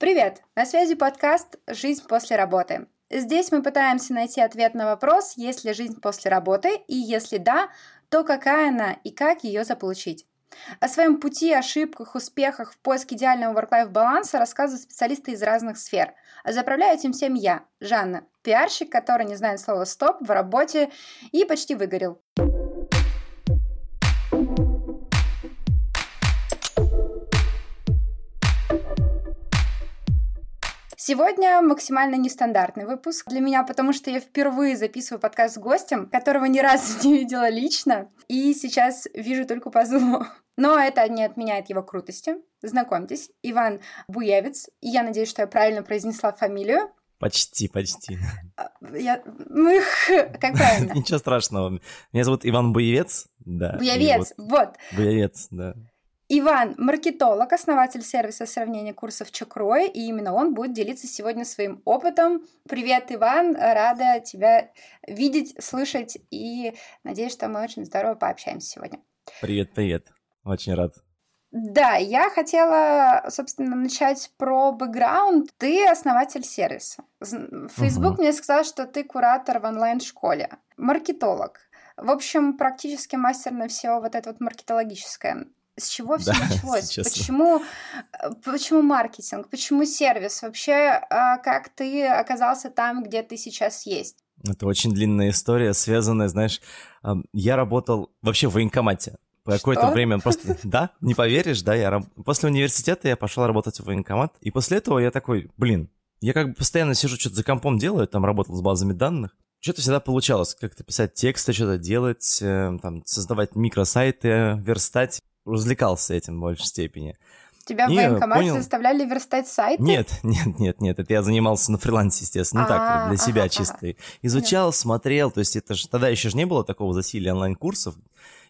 Привет! На связи подкаст «Жизнь после работы». Здесь мы пытаемся найти ответ на вопрос, есть ли жизнь после работы, и если да, то какая она и как ее заполучить. О своем пути, ошибках, успехах в поиске идеального work-life баланса рассказывают специалисты из разных сфер. А заправляю этим всем я, Жанна, пиарщик, который не знает слова «стоп» в работе и почти выгорел. Сегодня максимально нестандартный выпуск для меня, потому что я впервые записываю подкаст с гостем, которого ни разу не видела лично, и сейчас вижу только по зуму. Но это не отменяет его крутости. Знакомьтесь, Иван Буевец. И я надеюсь, что я правильно произнесла фамилию. Почти, почти. А, я... Ну, как правильно? Ничего страшного. Меня зовут Иван Буевец. Да. Буевец, вот. Буевец, да. Иван – маркетолог, основатель сервиса сравнения курсов Чакрой, и именно он будет делиться сегодня своим опытом. Привет, Иван! Рада тебя видеть, слышать, и надеюсь, что мы очень здорово пообщаемся сегодня. Привет, привет. Очень рад. Да, я хотела, собственно, начать про бэкграунд. Ты основатель сервиса. Facebook угу. мне сказал, что ты куратор в онлайн-школе, маркетолог. В общем, практически мастер на все вот это вот маркетологическое. С чего все да, началось? Почему, э, почему маркетинг? Почему сервис? Вообще, а, как ты оказался там, где ты сейчас есть? Это очень длинная история, связанная, знаешь, я работал вообще в военкомате. Какое-то время просто... Да, не поверишь, да, я после университета я пошел работать в военкомат, и после этого я такой, блин, я как бы постоянно сижу, что-то за компом делаю, там работал с базами данных, что-то всегда получалось, как-то писать тексты, что-то делать, э, там, создавать микросайты, верстать развлекался этим в большей степени. Тебя в военкомате понял... заставляли верстать сайты? Нет, нет, нет, нет, это я занимался на фрилансе, естественно, ну так, для себя чисто. Изучал, смотрел, то есть это же тогда еще же не было такого засилия онлайн-курсов,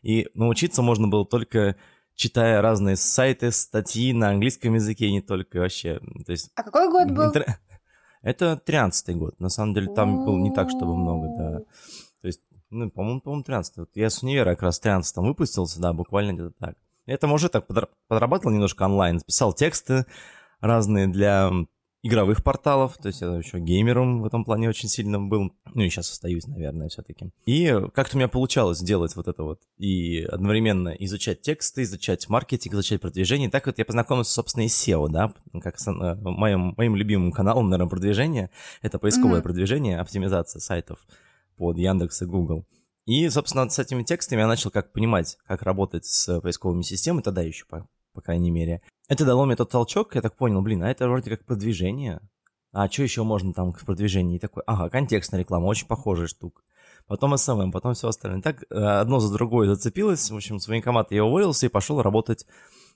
и научиться можно было только читая разные сайты, статьи на английском языке, не только вообще. То есть, а какой год был? Это тринадцатый год, на самом деле там было не так, чтобы много, да. То есть, ну, по-моему, по-моему, 13 Я с универа как раз в 13 выпустился, да, буквально где-то так. Я там уже так подрабатывал немножко онлайн, писал тексты разные для игровых порталов, то есть я еще геймером в этом плане очень сильно был, ну и сейчас остаюсь, наверное, все-таки. И как-то у меня получалось делать вот это вот, и одновременно изучать тексты, изучать маркетинг, изучать продвижение. Так вот я познакомился, собственно, и с SEO, да, как с э, моим, моим любимым каналом, наверное, продвижения, это поисковое mm-hmm. продвижение, оптимизация сайтов под Яндекс и Google. И, собственно, с этими текстами я начал как понимать, как работать с поисковыми системами, тогда еще, по, по крайней мере. Это дало мне тот толчок, я так понял, блин, а это вроде как продвижение. А что еще можно там в продвижении? И такой, ага, контекстная реклама, очень похожая штука. Потом SMM, потом все остальное. Так э, одно за другое зацепилось. В общем, с военкомата я уволился и пошел работать,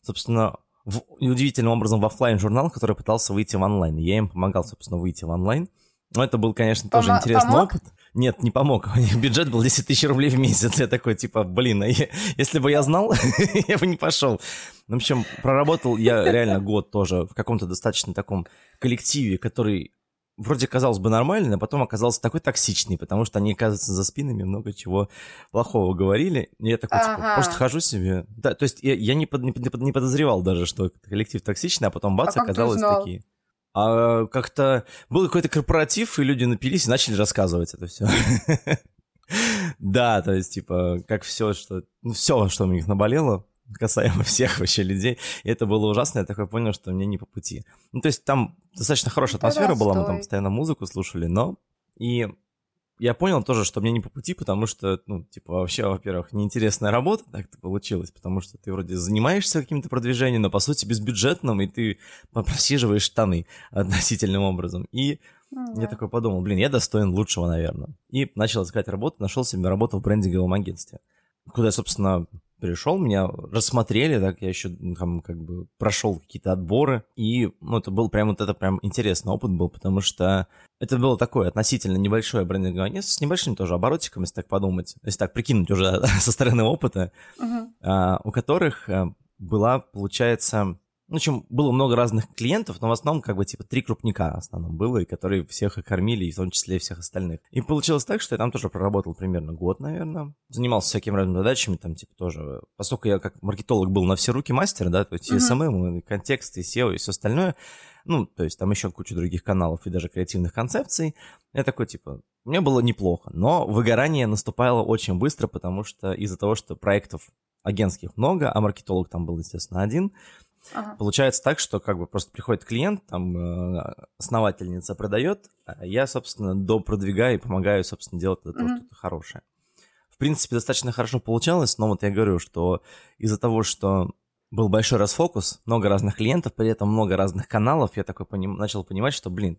собственно, в, удивительным образом в офлайн журнал, который пытался выйти в онлайн. Я им помогал, собственно, выйти в онлайн. Но это был, конечно, тоже Пом- интересный помог? опыт. Нет, не помог. У них бюджет был 10 тысяч рублей в месяц. Я такой, типа, блин, а я, если бы я знал, я бы не пошел. В общем, проработал я реально год тоже в каком-то достаточно таком коллективе, который вроде казалось бы нормальный, а потом оказался такой токсичный, потому что они, оказывается, за спинами много чего плохого говорили. И я такой, типа, просто хожу себе. Да, то есть я, я не, под, не, не подозревал даже, что коллектив токсичный, а потом бац, а оказалось такие. А как-то был какой-то корпоратив, и люди напились и начали рассказывать это все. Да, то есть, типа, как все, что... Ну, все, что у них наболело, касаемо всех вообще людей. И это было ужасно, я такой понял, что мне не по пути. Ну, то есть там достаточно хорошая атмосфера была, мы там постоянно музыку слушали, но... И я понял тоже, что мне не по пути, потому что, ну, типа, вообще, во-первых, неинтересная работа так-то получилась, потому что ты вроде занимаешься каким-то продвижением, но, по сути, безбюджетным, и ты просиживаешь штаны относительным образом. И mm-hmm. я такой подумал, блин, я достоин лучшего, наверное. И начал искать работу, нашел себе работу в брендинговом агентстве, куда я, собственно, пришел, меня рассмотрели, так я еще там как бы прошел какие-то отборы, и ну, это был прям вот это прям интересный опыт был, потому что это было такое относительно небольшое брендинговое агентство с небольшим тоже оборотиком, если так подумать, если так прикинуть уже со стороны опыта, uh-huh. а, у которых а, была, получается, в общем, было много разных клиентов, но в основном как бы типа три крупника в основном было, и которые всех и кормили, и в том числе всех остальных. И получилось так, что я там тоже проработал примерно год, наверное. Занимался всякими разными задачами, там типа тоже, поскольку я как маркетолог был на все руки мастер, да, то есть и SMM, и контекст, и SEO, и все остальное, ну, то есть там еще куча других каналов и даже креативных концепций. Я такой, типа, мне было неплохо, но выгорание наступало очень быстро, потому что из-за того, что проектов агентских много, а маркетолог там был, естественно, один, Ага. Получается так, что как бы просто приходит клиент, там э, основательница продает, а я, собственно, допродвигаю и помогаю, собственно, делать это mm-hmm. что-то хорошее. В принципе, достаточно хорошо получалось, но вот я говорю, что из-за того, что был большой расфокус, много разных клиентов, при этом много разных каналов, я такой поним... начал понимать, что, блин,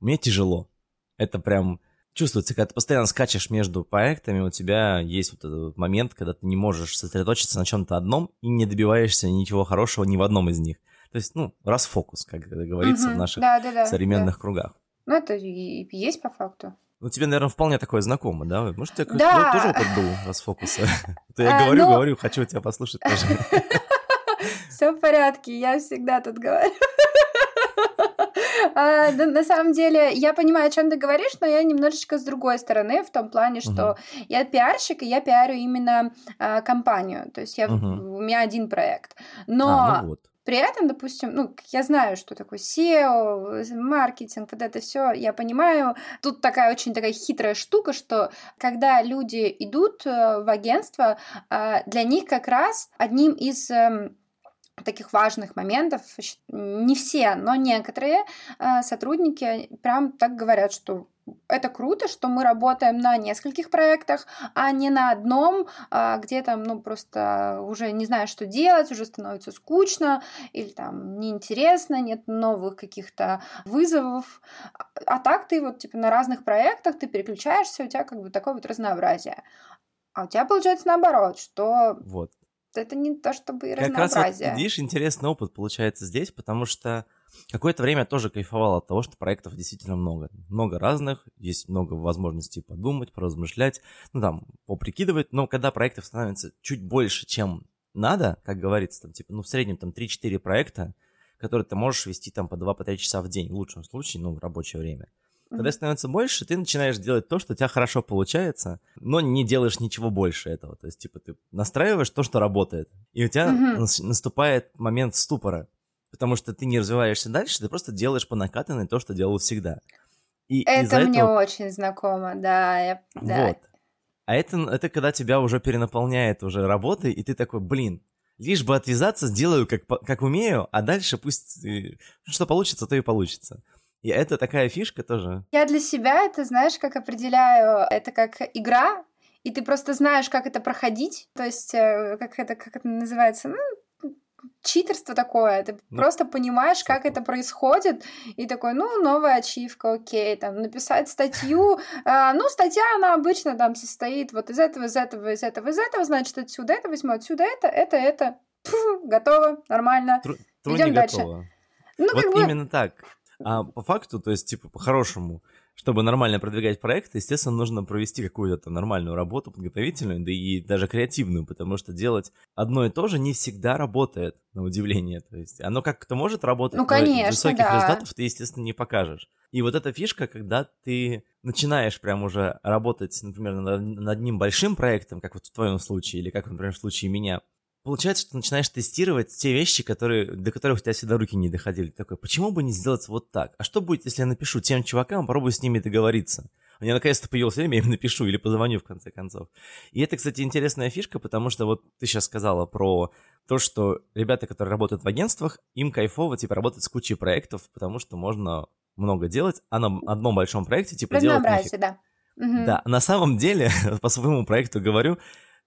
мне тяжело. Это прям чувствуется, когда ты постоянно скачешь между проектами, у тебя есть вот этот момент, когда ты не можешь сосредоточиться на чем-то одном и не добиваешься ничего хорошего ни в одном из них. То есть, ну, расфокус, как говорится угу. в наших да, да, да, современных да. кругах. Ну, это и есть по факту. Ну, тебе, наверное, вполне такое знакомо, да? Может, у тебя да. тоже опыт был расфокуса? То я а, говорю, ну говорю, хочу тебя послушать тоже. Все в порядке, я всегда тут говорю. А, на самом деле, я понимаю, о чем ты говоришь, но я немножечко с другой стороны, в том плане, что я пиарщик, и я пиарю именно а, компанию. То есть у меня один проект. Но а, ну При этом, допустим, ну, я знаю, что такое SEO, маркетинг, вот это все, я понимаю. Тут такая очень такая хитрая штука, что когда люди идут э, в агентство, для них как раз одним из эм, таких важных моментов. Не все, но некоторые э, сотрудники прям так говорят, что это круто, что мы работаем на нескольких проектах, а не на одном, а, где там, ну, просто уже не знаешь, что делать, уже становится скучно, или там неинтересно, нет новых каких-то вызовов. А так ты вот, типа, на разных проектах ты переключаешься, у тебя как бы такое вот разнообразие. А у тебя получается наоборот, что вот это не то чтобы и как разнообразие. Раз вот, видишь, интересный опыт получается здесь, потому что какое-то время я тоже кайфовал от того, что проектов действительно много. Много разных, есть много возможностей подумать, поразмышлять, ну там, поприкидывать, но когда проектов становится чуть больше, чем надо, как говорится, там, типа, ну, в среднем там 3-4 проекта, которые ты можешь вести там по 2-3 часа в день, в лучшем случае, ну, в рабочее время – когда становится больше, ты начинаешь делать то, что у тебя хорошо получается, но не делаешь ничего больше этого. То есть, типа, ты настраиваешь то, что работает. И у тебя mm-hmm. наступает момент ступора. Потому что ты не развиваешься дальше, ты просто делаешь по накатанной то, что делал всегда. И это мне этого... очень знакомо, да. Я... да. Вот. А это, это когда тебя уже перенаполняет уже работой, и ты такой, блин, лишь бы отвязаться, сделаю как, как умею, а дальше пусть э, что получится, то и получится. И это такая фишка тоже. Я для себя это, знаешь, как определяю, это как игра, и ты просто знаешь, как это проходить, то есть, э, как это, как это называется, ну, читерство такое, ты ну, просто понимаешь, как это происходит, и такой, ну, новая ачивка, окей, там, написать статью, э, ну, статья, она обычно там состоит вот из этого, из этого, из этого, из этого, значит, отсюда это возьму, отсюда это, это, это, Пфф, готово, нормально, Тру- идем дальше. Готово. Ну, вот как бы... именно так. А по факту, то есть, типа, по-хорошему, чтобы нормально продвигать проект, естественно, нужно провести какую-то нормальную работу подготовительную, да и даже креативную, потому что делать одно и то же не всегда работает, на удивление. То есть оно как-то может работать, ну, конечно, но высоких да. результатов ты, естественно, не покажешь. И вот эта фишка, когда ты начинаешь прям уже работать, например, над, над одним большим проектом, как вот в твоем случае, или как, например, в случае меня, получается, что ты начинаешь тестировать те вещи, которые, до которых у тебя всегда руки не доходили. Такой, почему бы не сделать вот так? А что будет, если я напишу тем чувакам, попробую с ними договориться? У меня наконец-то появилось время, я им напишу или позвоню в конце концов. И это, кстати, интересная фишка, потому что вот ты сейчас сказала про то, что ребята, которые работают в агентствах, им кайфово, типа, работать с кучей проектов, потому что можно много делать, а на одном большом проекте, типа, делать нафиг. да. Угу. Да, на самом деле, по своему проекту говорю,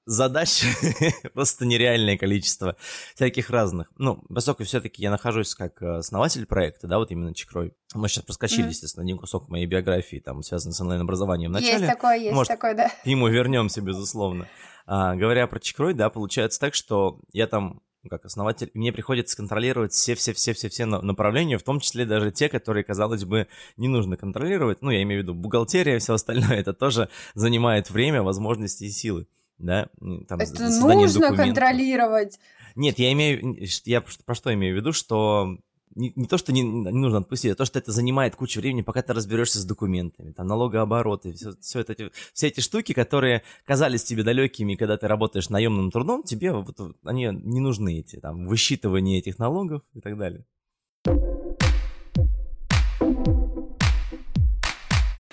задач просто нереальное количество всяких разных. Ну, поскольку все-таки я нахожусь как э, основатель проекта, да, вот именно Чекрой. Мы сейчас проскочили, mm-hmm. естественно, один кусок моей биографии, там, связанный с онлайн-образованием в начале. Есть такое, есть Может, такое, да. К нему вернемся, безусловно. А, говоря про Чекрой, да, получается так, что я там как основатель, мне приходится контролировать все-все-все-все-все направления, в том числе даже те, которые, казалось бы, не нужно контролировать. Ну, я имею в виду бухгалтерия, все остальное, это тоже занимает время, возможности и силы. Да, там, Это нужно документа. контролировать. Нет, я имею, я про что имею в виду, что не, не то, что не, не нужно отпустить, а то, что это занимает кучу времени, пока ты разберешься с документами, там, налогообороты, все, все, это, все эти штуки, которые казались тебе далекими, когда ты работаешь наемным трудом, тебе вот, они не нужны, эти, там, высчитывание этих налогов и так далее.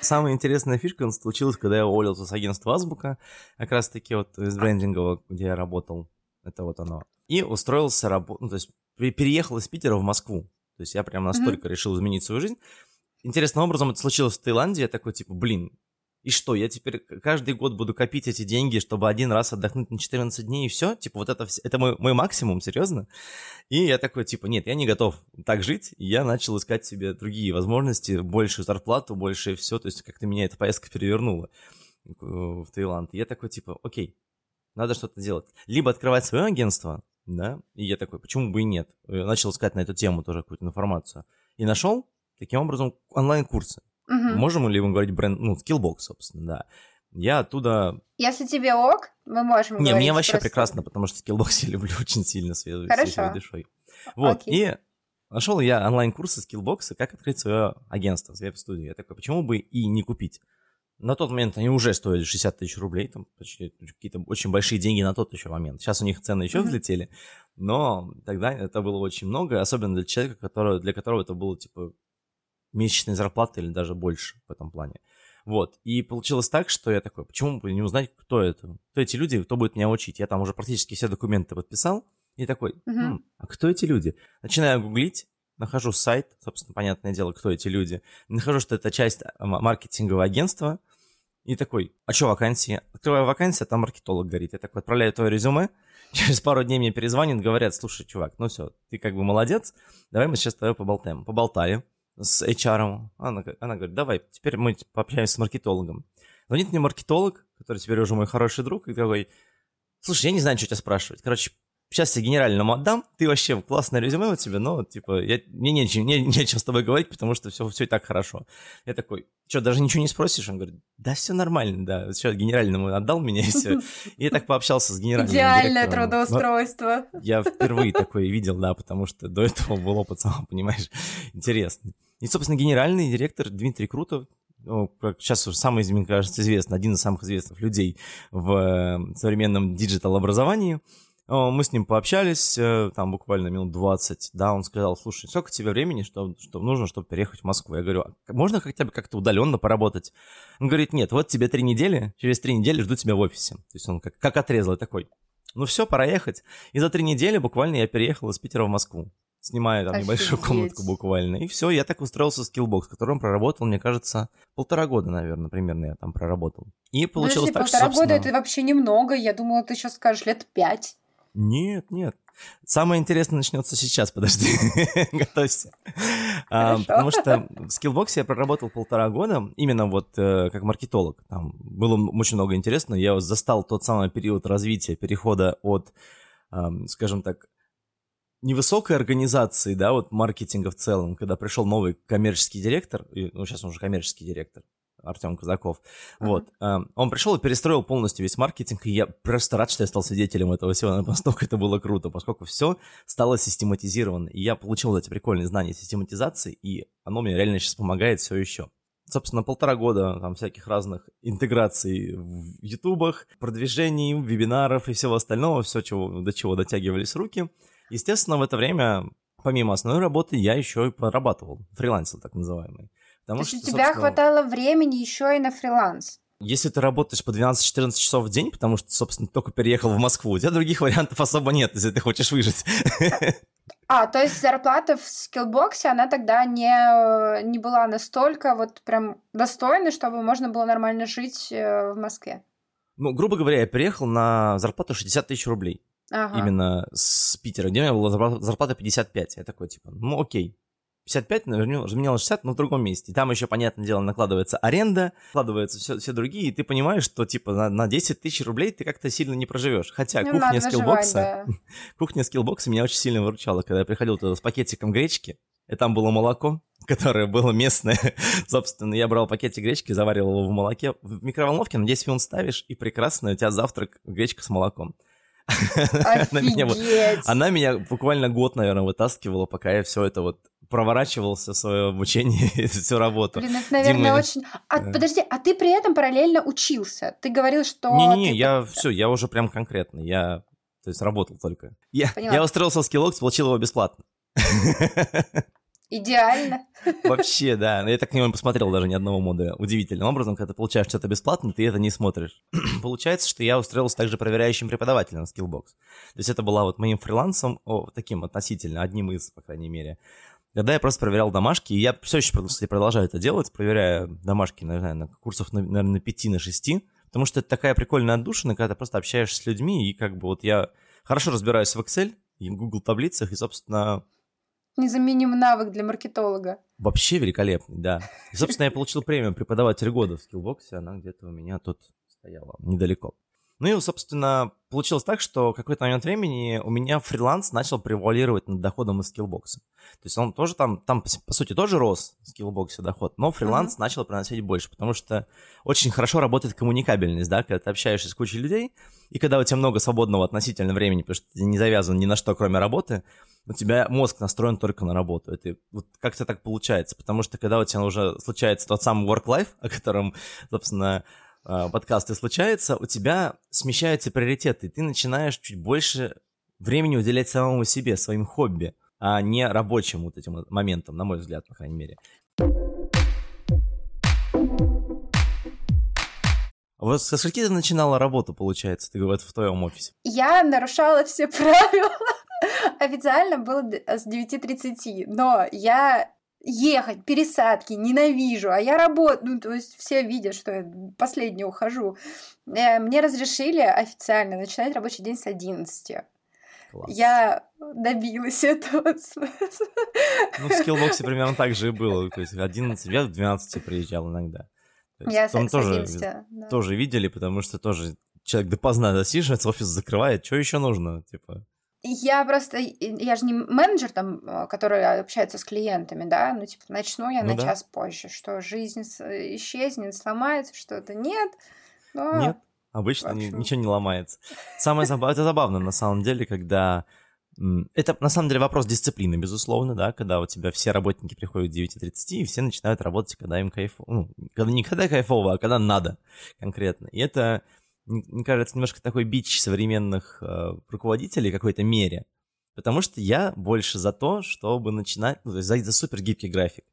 Самая интересная фишка случилась, когда я уволился с агентства Азбука, как раз-таки вот из брендингового, где я работал, это вот оно. И устроился работать, ну, то есть переехал из Питера в Москву. То есть я прям настолько mm-hmm. решил изменить свою жизнь. Интересным образом это случилось в Таиланде. Я такой, типа, блин, и что, я теперь каждый год буду копить эти деньги, чтобы один раз отдохнуть на 14 дней и все? Типа вот это, это мой, мой максимум, серьезно? И я такой, типа, нет, я не готов так жить. И я начал искать себе другие возможности, большую зарплату, больше все. То есть как-то меня эта поездка перевернула э, в Таиланд. И я такой, типа, окей, надо что-то делать. Либо открывать свое агентство, да, и я такой, почему бы и нет? Я начал искать на эту тему тоже какую-то информацию. И нашел, таким образом, онлайн-курсы. Угу. Можем ли мы говорить бренд, ну, Skillbox, собственно, да. Я оттуда... Если тебе ок, мы можем Не, мне вообще просто... прекрасно, потому что Skillbox я люблю очень сильно свежей, своей душой. Вот, Окей. и нашел я онлайн-курсы Skillbox, как открыть свое агентство, веб-студию. Я такой, почему бы и не купить? На тот момент они уже стоили 60 тысяч рублей, там почти какие-то очень большие деньги на тот еще момент. Сейчас у них цены еще mm-hmm. взлетели, но тогда это было очень много, особенно для человека, который, для которого это было типа месячная зарплата или даже больше в этом плане. Вот, и получилось так, что я такой, почему бы не узнать, кто это, кто эти люди, кто будет меня учить. Я там уже практически все документы подписал, и такой, хм, а кто эти люди? Начинаю гуглить, нахожу сайт, собственно, понятное дело, кто эти люди, нахожу, что это часть а, маркетингового агентства, и такой, а что вакансии? Открываю вакансию, а там маркетолог говорит. Я такой отправляю твое резюме, через пару дней мне перезвонят, говорят, слушай, чувак, ну все, ты как бы молодец, давай мы сейчас с тобой поболтаем. Поболтали с HR. Она, она говорит, давай, теперь мы пообщаемся с маркетологом. Звонит мне маркетолог, который теперь уже мой хороший друг, и такой, слушай, я не знаю, что тебя спрашивать. Короче, сейчас я генеральному отдам, ты вообще классное резюме у тебя, но, типа, я, мне нечем, не, нечем с тобой говорить, потому что все, все и так хорошо. Я такой, что, даже ничего не спросишь? Он говорит, да, все нормально, да, все, генеральному отдал меня и все. И я так пообщался с генеральным Идеальное трудоустройство. Я впервые такое видел, да, потому что до этого был опыт, сам понимаешь, интересный. И, собственно, генеральный директор Дмитрий Крутов, ну, как сейчас уже самый, мне кажется, известный, один из самых известных людей в э, современном диджитал-образовании – мы с ним пообщались, э, там буквально минут 20, да, он сказал, слушай, сколько тебе времени, что, что нужно, чтобы переехать в Москву? Я говорю, а можно хотя бы как-то удаленно поработать? Он говорит, нет, вот тебе три недели, через три недели жду тебя в офисе. То есть он как, как отрезал, такой, ну все, пора ехать. И за три недели буквально я переехал из Питера в Москву снимая там Офигеть. небольшую комнатку буквально. И все, я так устроился в Skillbox, которым проработал, мне кажется, полтора года, наверное, примерно я там проработал. И получилось Подожди, так, полтора что, собственно... года это вообще немного. Я думала, ты сейчас скажешь лет пять. Нет, нет. Самое интересное начнется сейчас, подожди, готовься. А, потому что в Skillbox я проработал полтора года, именно вот э, как маркетолог. Там было очень много интересного. Я застал тот самый период развития, перехода от, э, скажем так, невысокой организации, да, вот маркетинга в целом, когда пришел новый коммерческий директор, ну, сейчас он уже коммерческий директор, Артем Казаков. Uh-huh. Вот. Эм, он пришел и перестроил полностью весь маркетинг, и я просто рад, что я стал свидетелем этого всего, настолько это было круто, поскольку все стало систематизировано, и я получил эти прикольные знания систематизации, и оно мне реально сейчас помогает все еще. Собственно, полтора года там всяких разных интеграций в ютубах, продвижений, вебинаров и всего остального, все, чего, до чего дотягивались руки. Естественно, в это время, помимо основной работы, я еще и прорабатывал, фрилансил так называемый. Потому То есть что, у тебя хватало времени еще и на фриланс? Если ты работаешь по 12-14 часов в день, потому что, собственно, только переехал в Москву, у тебя других вариантов особо нет, если ты хочешь выжить. А, то есть зарплата в скиллбоксе, она тогда не, не была настолько вот прям достойной, чтобы можно было нормально жить э, в Москве? Ну, грубо говоря, я переехал на зарплату 60 тысяч рублей. Ага. Именно с Питера, где у меня была зарплата 55. Я такой, типа, ну окей, 55 разменял 60, но в другом месте. И там еще, понятное дело, накладывается аренда, накладываются все, все другие, и ты понимаешь, что типа на, на 10 тысяч рублей ты как-то сильно не проживешь. Хотя ну, кухня скиллбокса, да. кухня скиллбокса меня очень сильно выручала, когда я приходил туда с пакетиком гречки, и там было молоко, которое было местное. Собственно, я брал пакетик гречки, заваривал его в молоке. В микроволновке на 10 минут ставишь, и прекрасно у тебя завтрак гречка с молоком. она, меня, она меня буквально год, наверное, вытаскивала, пока я все это вот проворачивался свое обучение и всю работу. Блин, это, наверное, Дима... очень... А, подожди, а ты при этом параллельно учился? Ты говорил, что... Не-не-не, ты... я все, я уже прям конкретно, я, то есть, работал только. Я, я устроился в Skillbox, получил его бесплатно. Идеально. Вообще, да. Я так к нему посмотрел даже ни одного модуля. Удивительным образом, когда ты получаешь что-то бесплатно, ты это не смотришь. Получается, что я устроился также проверяющим преподавателем на Skillbox. То есть это была вот моим фрилансом, о, таким относительно, одним из, по крайней мере. Когда я просто проверял домашки, и я все еще, кстати, продолжаю это делать, проверяя домашки, наверное, на курсах, наверное, на 5, на 6, потому что это такая прикольная отдушина, когда ты просто общаешься с людьми, и как бы вот я хорошо разбираюсь в Excel и в Google таблицах, и, собственно, Незаменимый навык для маркетолога. Вообще великолепный, да. И, собственно, я получил премию преподаватель года в скиллбоксе, она где-то у меня тут стояла, недалеко. Ну и, собственно, получилось так, что в какой-то момент времени у меня фриланс начал превалировать над доходом из скиллбокса. То есть он тоже там, там по сути, тоже рос в скиллбоксе доход, но фриланс uh-huh. начал приносить больше, потому что очень хорошо работает коммуникабельность, да, когда ты общаешься с кучей людей, и когда у тебя много свободного относительно времени, потому что ты не завязан ни на что, кроме работы, у тебя мозг настроен только на работу. Это вот как-то так получается, потому что когда у тебя уже случается тот самый work-life, о котором, собственно, подкасты случается, у тебя смещаются приоритеты, ты начинаешь чуть больше времени уделять самому себе, своим хобби, а не рабочим вот этим моментам, на мой взгляд, по крайней мере. Вот со скольки ты начинала работу, получается, ты говоришь, в твоем офисе? Я нарушала все правила. Официально было с 9.30, но я ехать, пересадки, ненавижу, а я работаю, ну, то есть все видят, что я последний ухожу. Э, мне разрешили официально начинать рабочий день с 11. Класс. Я добилась этого. Ну, в скиллбоксе примерно так же и было. То есть 11, я в 12 приезжал иногда. Я там тоже, 11, да. тоже видели, потому что тоже человек допоздна засиживается, офис закрывает, что еще нужно, типа. Я просто, я же не менеджер там, а, который общается с клиентами, да, ну, типа, начну я ну, на да. час позже, что жизнь исчезнет, сломается что-то, нет. Но... Нет, обычно ни, ничего не ломается. Самое забавное, это забавно на самом деле, когда... Это на самом деле вопрос дисциплины, безусловно, да, когда у тебя все работники приходят в 9.30, и все начинают работать, когда им кайфово, ну, когда не когда кайфово, а когда надо конкретно. И это мне кажется, немножко такой бич современных э, руководителей в какой-то мере. Потому что я больше за то, чтобы начинать, ну, то есть за, за супер гибкий график.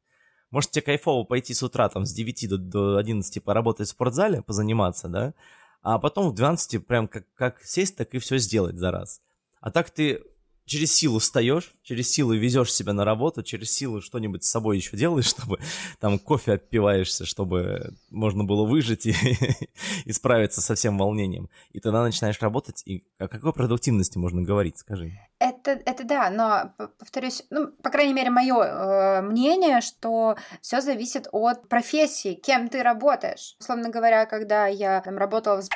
Может, тебе кайфово пойти с утра там с 9 до, до 11 поработать в спортзале, позаниматься, да, а потом в 12 прям как, как сесть, так и все сделать за раз. А так ты через силу встаешь, через силу везешь себя на работу, через силу что-нибудь с собой еще делаешь, чтобы там кофе отпиваешься, чтобы можно было выжить и, и справиться со всем волнением. И тогда начинаешь работать, и о какой продуктивности можно говорить, скажи? Это, это да, но повторюсь, ну, по крайней мере, мое э, мнение, что все зависит от профессии, кем ты работаешь. Условно говоря, когда я там работала в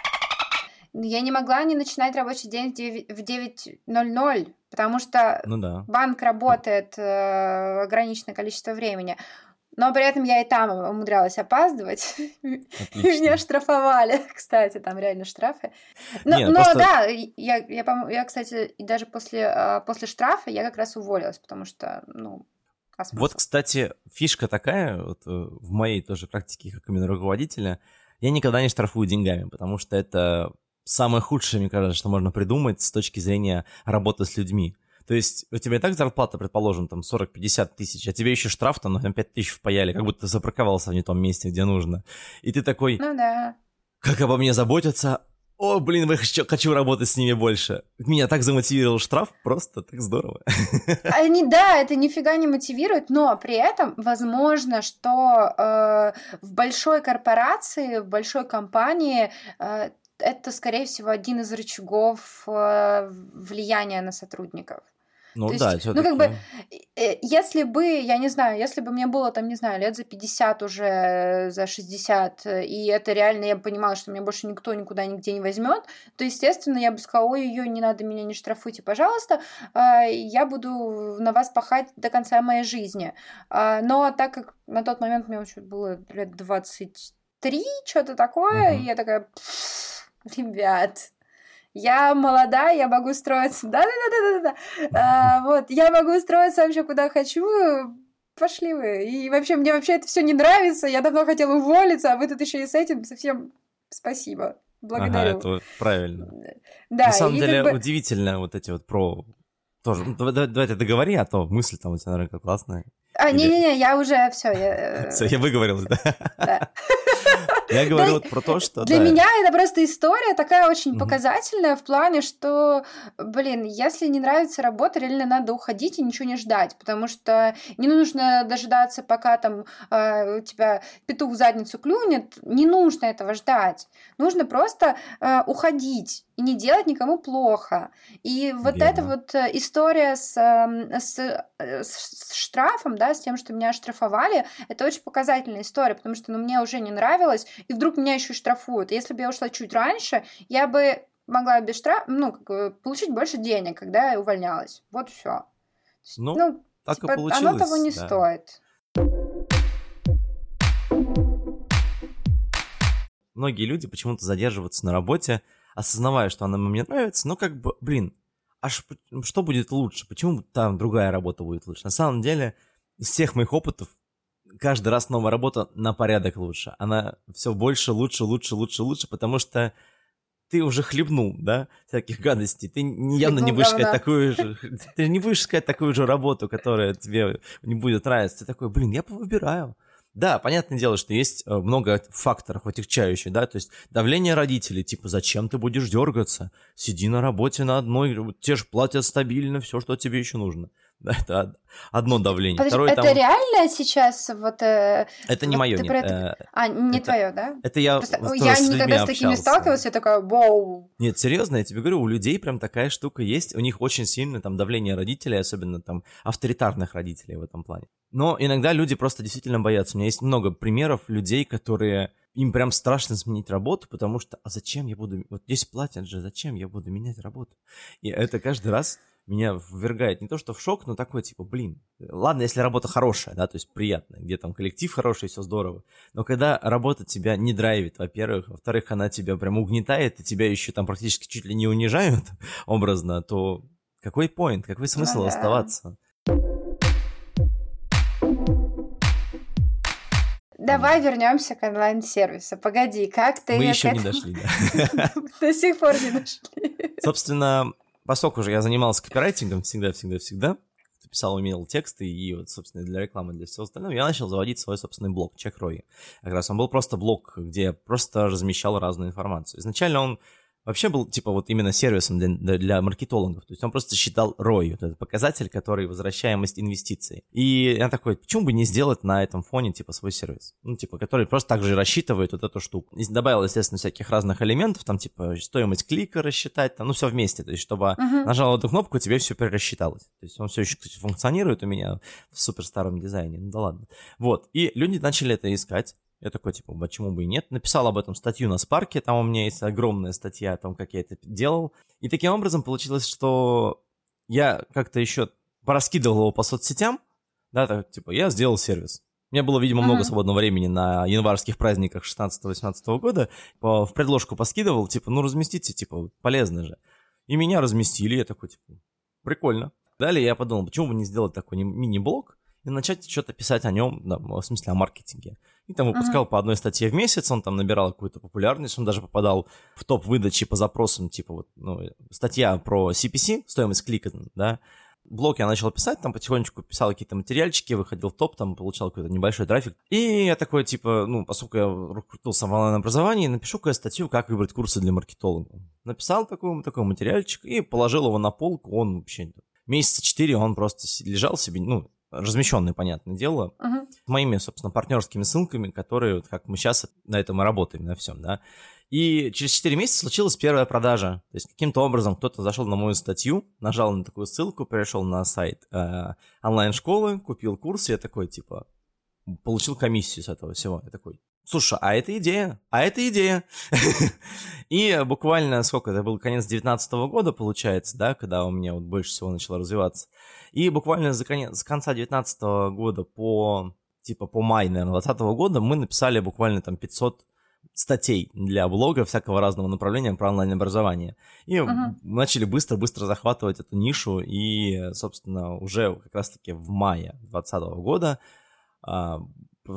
я не могла не начинать рабочий день в 9.00, потому что ну, да. банк работает э, ограниченное количество времени. Но при этом я и там умудрялась опаздывать. И меня штрафовали, кстати, там реально штрафы. Но, Нет, но просто... да, я, я, я, кстати, даже после, э, после штрафа я как раз уволилась, потому что, ну, а Вот, кстати, фишка такая, вот, э, в моей тоже практике как именно руководителя, я никогда не штрафую деньгами, потому что это самое худшее, мне кажется, что можно придумать с точки зрения работы с людьми. То есть у тебя и так зарплата, предположим, там 40-50 тысяч, а тебе еще штраф там на 5 тысяч впаяли, как будто ты запарковался в не том месте, где нужно. И ты такой, ну да. как обо мне заботятся, о, блин, я хочу, хочу работать с ними больше. Меня так замотивировал штраф, просто так здорово. Они, да, это нифига не мотивирует, но при этом возможно, что э, в большой корпорации, в большой компании э, это, скорее всего, один из рычагов э, влияния на сотрудников. Ну То да, есть, все-таки. ну как бы, э, если бы, я не знаю, если бы мне было там, не знаю, лет за 50 уже, за 60, э, и это реально, я понимала, что меня больше никто никуда нигде не возьмет, то, естественно, я бы сказала, ой, ой, не надо меня, не штрафуйте, пожалуйста, а, я буду на вас пахать до конца моей жизни. А, но так как на тот момент мне было лет 23, что-то такое, и я такая, «Пф, ребят, я молода, я могу строиться, да-да-да-да-да, А, вот, я могу строиться вообще куда хочу, пошли вы. И вообще, мне вообще это все не нравится, я давно хотела уволиться, а вы тут еще и с этим совсем спасибо. Ага, Благодарю. это вот правильно. Да, На самом деле как бы- удивительно вот эти вот про... Тоже, ну, давай, давай- давай ты договори, а то мысль там у тебя, наверное, классная. А, или- не-не-не, я уже все. Я... Все, я выговорил, да? да. Я говорю вот про то, что... Для меня это просто история такая очень показательная в плане, что, блин, если не нравится работа, реально надо уходить и ничего не ждать, потому что не нужно дожидаться, пока там э, у тебя петух в задницу клюнет, не нужно этого ждать. Нужно просто э, уходить и не делать никому плохо. И вот эта Верно. вот э, история с, эм, с, э, с- с штрафом, да, с тем, что меня штрафовали, это очень показательная история, потому что ну, мне уже не нравилось, и вдруг меня еще и штрафуют. Если бы я ушла чуть раньше, я бы могла без штрафа, ну, получить больше денег, когда я увольнялась. Вот все. Ну, так и типа, получилось. оно того не да. стоит. Многие люди почему-то задерживаются на работе, осознавая, что она мне нравится, но как бы, блин, а что будет лучше? Почему там другая работа будет лучше? На самом деле, из всех моих опытов, каждый раз новая работа на порядок лучше. Она все больше, лучше, лучше, лучше, лучше, потому что ты уже хлебнул, да, всяких гадостей. Ты явно не будешь искать говна. такую же... Ты не будешь искать такую же работу, которая тебе не будет нравиться. Ты такой, блин, я выбираю. Да, понятное дело, что есть э, много факторов отягчающих, да, то есть давление родителей, типа, зачем ты будешь дергаться? Сиди на работе на одной, те же платят стабильно, все, что тебе еще нужно. Это од- одно давление. Подожди, Второе, это там... реально сейчас вот... э, Это не вот мое, нет. это- э, А, не это- твое, да? Это я Просто тоже я с никогда с такими общался. сталкивалась, я такая, вау. Нет, серьезно, я тебе говорю, у людей прям такая штука есть, у них очень сильное там давление родителей, особенно там авторитарных родителей в этом плане. Но иногда люди просто действительно боятся. У меня есть много примеров людей, которые им прям страшно сменить работу, потому что, а зачем я буду, вот здесь платят же, зачем я буду менять работу? И это каждый раз меня ввергает не то что в шок, но такой типа, блин, ладно, если работа хорошая, да, то есть приятная, где там коллектив хороший, все здорово, но когда работа тебя не драйвит, во-первых, во-вторых, она тебя прям угнетает, и тебя еще там практически чуть ли не унижают образно, то какой поинт, какой смысл Ну да. оставаться? Давай вернемся к онлайн-сервису. Погоди, как ты... Мы еще не дошли, да. До сих пор не дошли. Собственно, поскольку же я занимался копирайтингом всегда-всегда-всегда, писал, умел тексты и вот, собственно, для рекламы, для всего остального, я начал заводить свой собственный блог, Чекрой. Как раз он был просто блог, где я просто размещал разную информацию. Изначально он вообще был, типа, вот именно сервисом для, для, маркетологов. То есть он просто считал ROI, вот этот показатель, который возвращаемость инвестиций. И я такой, почему бы не сделать на этом фоне, типа, свой сервис? Ну, типа, который просто так же рассчитывает вот эту штуку. И добавил, естественно, всяких разных элементов, там, типа, стоимость клика рассчитать, там, ну, все вместе. То есть, чтобы Мгм. нажал эту кнопку, тебе все перерасчиталось. То есть он все еще, кстати, функционирует у меня в супер старом дизайне. Ну да ладно. Вот. И люди начали это искать. Я такой, типа, почему бы и нет. Написал об этом статью на Спарке, там у меня есть огромная статья о том, как я это делал. И таким образом получилось, что я как-то еще пораскидывал его по соцсетям, да, так, типа, я сделал сервис. У меня было, видимо, много Мгм. свободного времени на январских праздниках 16-18 года. В предложку поскидывал, типа, ну, разместите, типа, полезно же. И меня разместили, я такой, типа, прикольно. Далее я подумал, почему бы не сделать такой ни- мини-блог и начать что-то писать о нем, да, в смысле о маркетинге. И там выпускал по одной статье в месяц, он там набирал какую-то популярность, он даже попадал в топ выдачи по запросам, типа вот, ну, статья про CPC, стоимость клика, да, блог я начал писать, там потихонечку писал какие-то материальчики, выходил в топ, там получал какой-то небольшой трафик. И я такой, типа, ну, поскольку я крутился в онлайн-образовании, напишу-ка я статью, как выбрать курсы для маркетолога. Написал такой, такой материальчик и положил его на полку, он вообще месяца четыре он просто лежал себе, ну, размещенные, понятное дело, Мгм. моими, собственно, партнерскими ссылками, которые, вот как мы сейчас на этом и работаем, на всем, да. И через 4 месяца случилась первая продажа. То есть каким-то образом кто-то зашел на мою статью, нажал на такую ссылку, перешел на сайт э, онлайн-школы, купил курс, и я такой, типа, получил комиссию с этого всего. Я такой, слушай, а это идея, а это идея. И буквально, сколько, это был конец 19 года, получается, да, когда у меня вот больше всего начало развиваться. И буквально за конец, с конца 19 года по, типа, по май, наверное, 20 года мы написали буквально там 500 статей для блога всякого разного направления про онлайн-образование. И мы начали быстро-быстро захватывать эту нишу, и, собственно, уже как раз-таки в мае 2020 года а,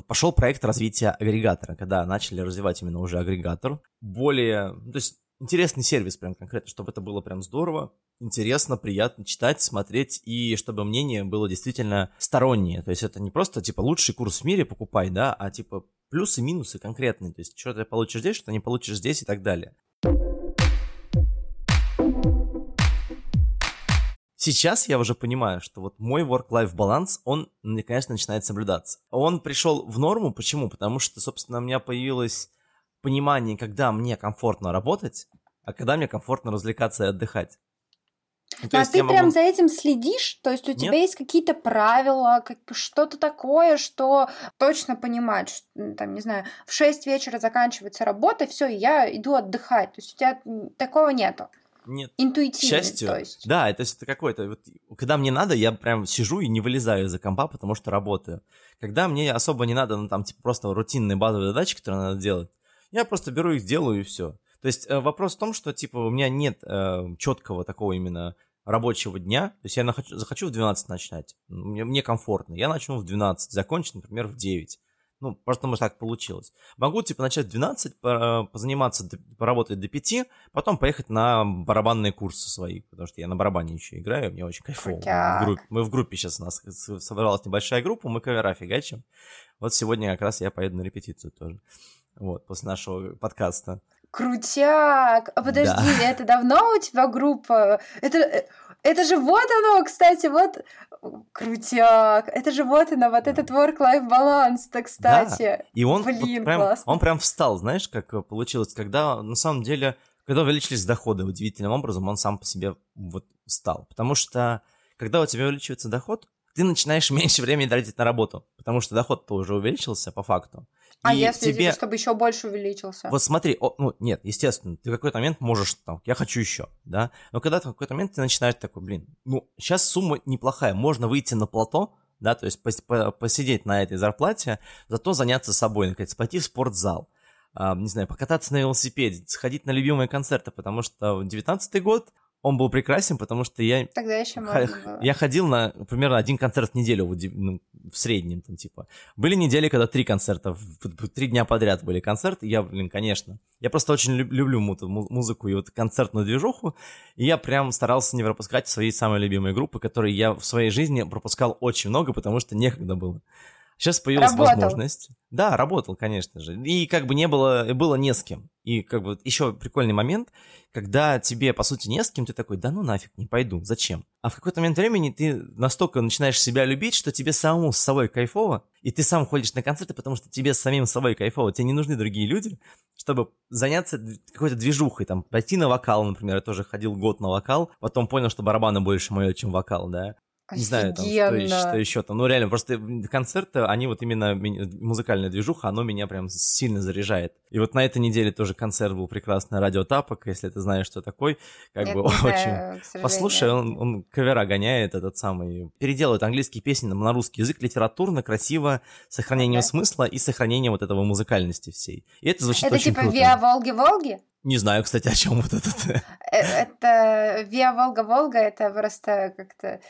пошел проект развития агрегатора, когда начали развивать именно уже агрегатор. Более, ну, то есть интересный сервис прям конкретно, чтобы это было прям здорово, интересно, приятно читать, смотреть, и чтобы мнение было действительно стороннее. То есть это не просто, типа, лучший курс в мире покупай, да, а, типа, плюсы, минусы конкретные. То есть что ты получишь здесь, что не получишь здесь и так далее. Сейчас я уже понимаю, что вот мой work-life баланс, он, наконец, начинает соблюдаться. Он пришел в норму, почему? Потому что, собственно, у меня появилось понимание, когда мне комфортно работать, а когда мне комфортно развлекаться и отдыхать. Ну, а ты могу- прям за этим следишь? То есть у тебя Нет. есть какие-то правила, как, что-то такое, что точно понимать, что, там, не знаю, в 6 вечера заканчивается работа, все, я иду отдыхать. То есть у тебя такого нету. Нет. К Интуитивно, счастью, то есть. да, это, это какое-то, вот, когда мне надо, я прям сижу и не вылезаю из-за компа, потому что работаю. Когда мне особо не надо, ну, там, типа, просто рутинные базовые задачи, которые надо делать, я просто беру их, делаю и все. То есть э, вопрос в том, что, типа, у меня нет э, четкого такого именно рабочего дня, то есть я нахочу- захочу в 12 начинать, мне, мне комфортно, я начну в 12, закончу, например, в 9. Ну, просто что так получилось. Могу, типа, начать в 12, по- позаниматься, поработать до 5, потом поехать на барабанные курсы свои, потому что я на барабане еще играю, мне очень кайфово. Мы в, группе, мы в группе сейчас у нас собралась небольшая группа, мы кавера фигачим. Вот сегодня как раз я поеду на репетицию тоже. Вот, после нашего подкаста. Крутяк! А подожди, Да. это давно у тебя группа? Это, э, это же вот оно, кстати, вот... Крутяк! Это же вот оно, вот Да. этот work-life баланс-то, кстати. И он, вот Блин, прям, классно. он прям встал, знаешь, как получилось, когда на самом деле, когда увеличились доходы удивительным образом, он сам по себе вот встал. Потому что, когда у тебя увеличивается доход, ты начинаешь меньше времени тратить на работу, потому что доход-то уже увеличился по факту. А И если, тебе... чтобы еще больше увеличился? Вот смотри, о, ну нет, естественно, ты в какой-то момент можешь там, я хочу еще, да, но когда ты в какой-то момент ты начинаешь такой, блин, ну сейчас сумма неплохая, можно выйти на плато, да, то есть пос- по- посидеть на этой зарплате, зато заняться собой, наконец, пойти в спортзал, а, не знаю, покататься на велосипеде, сходить на любимые концерты, потому что девятнадцатый год, он был прекрасен, потому что я Тогда еще можно было. Я ходил на примерно один концерт в неделю, ди- ну, в среднем там, типа. Были недели, когда три концерта, в- в- три дня подряд были концерты, я, блин, конечно. Я просто очень люб- люблю му- му- музыку и вот концертную движуху, и я прям старался не пропускать свои самые любимые группы, которые я в своей жизни пропускал очень много, потому что некогда было. Сейчас появилась Работал. возможность. Да, работал, конечно же. И как бы не было, было не с кем. И как бы еще прикольный момент, когда тебе, по сути, не с кем, ты такой, да ну нафиг, не пойду, зачем? А в какой-то момент времени ты настолько начинаешь себя любить, что тебе самому с собой кайфово, и ты сам ходишь на концерты, потому что тебе с самим собой кайфово, тебе не нужны другие люди, чтобы заняться какой-то движухой, там, пойти на вокал, например, я тоже ходил год на вокал, потом понял, что барабаны больше моё, чем вокал, да, не знаю, там, что, еще, Офигенно. что еще там. Ну, реально, просто концерты, они вот именно, музыкальная движуха, оно меня прям сильно заряжает. И вот на этой неделе тоже концерт был прекрасный, радио Тапок, если ты знаешь, что такой, как Нет, бы очень... знаю, сожалению. Послушай, он, он кавера гоняет этот самый, переделывает английские песни на, русский язык литературно, красиво, с сохранением Ага. смысла и сохранением вот этого музыкальности всей. И это звучит Это очень типа круто. Виа Волги-Волги? Не знаю, кстати, о чем вот этот. Это Виа Волга-Волга, это просто как-то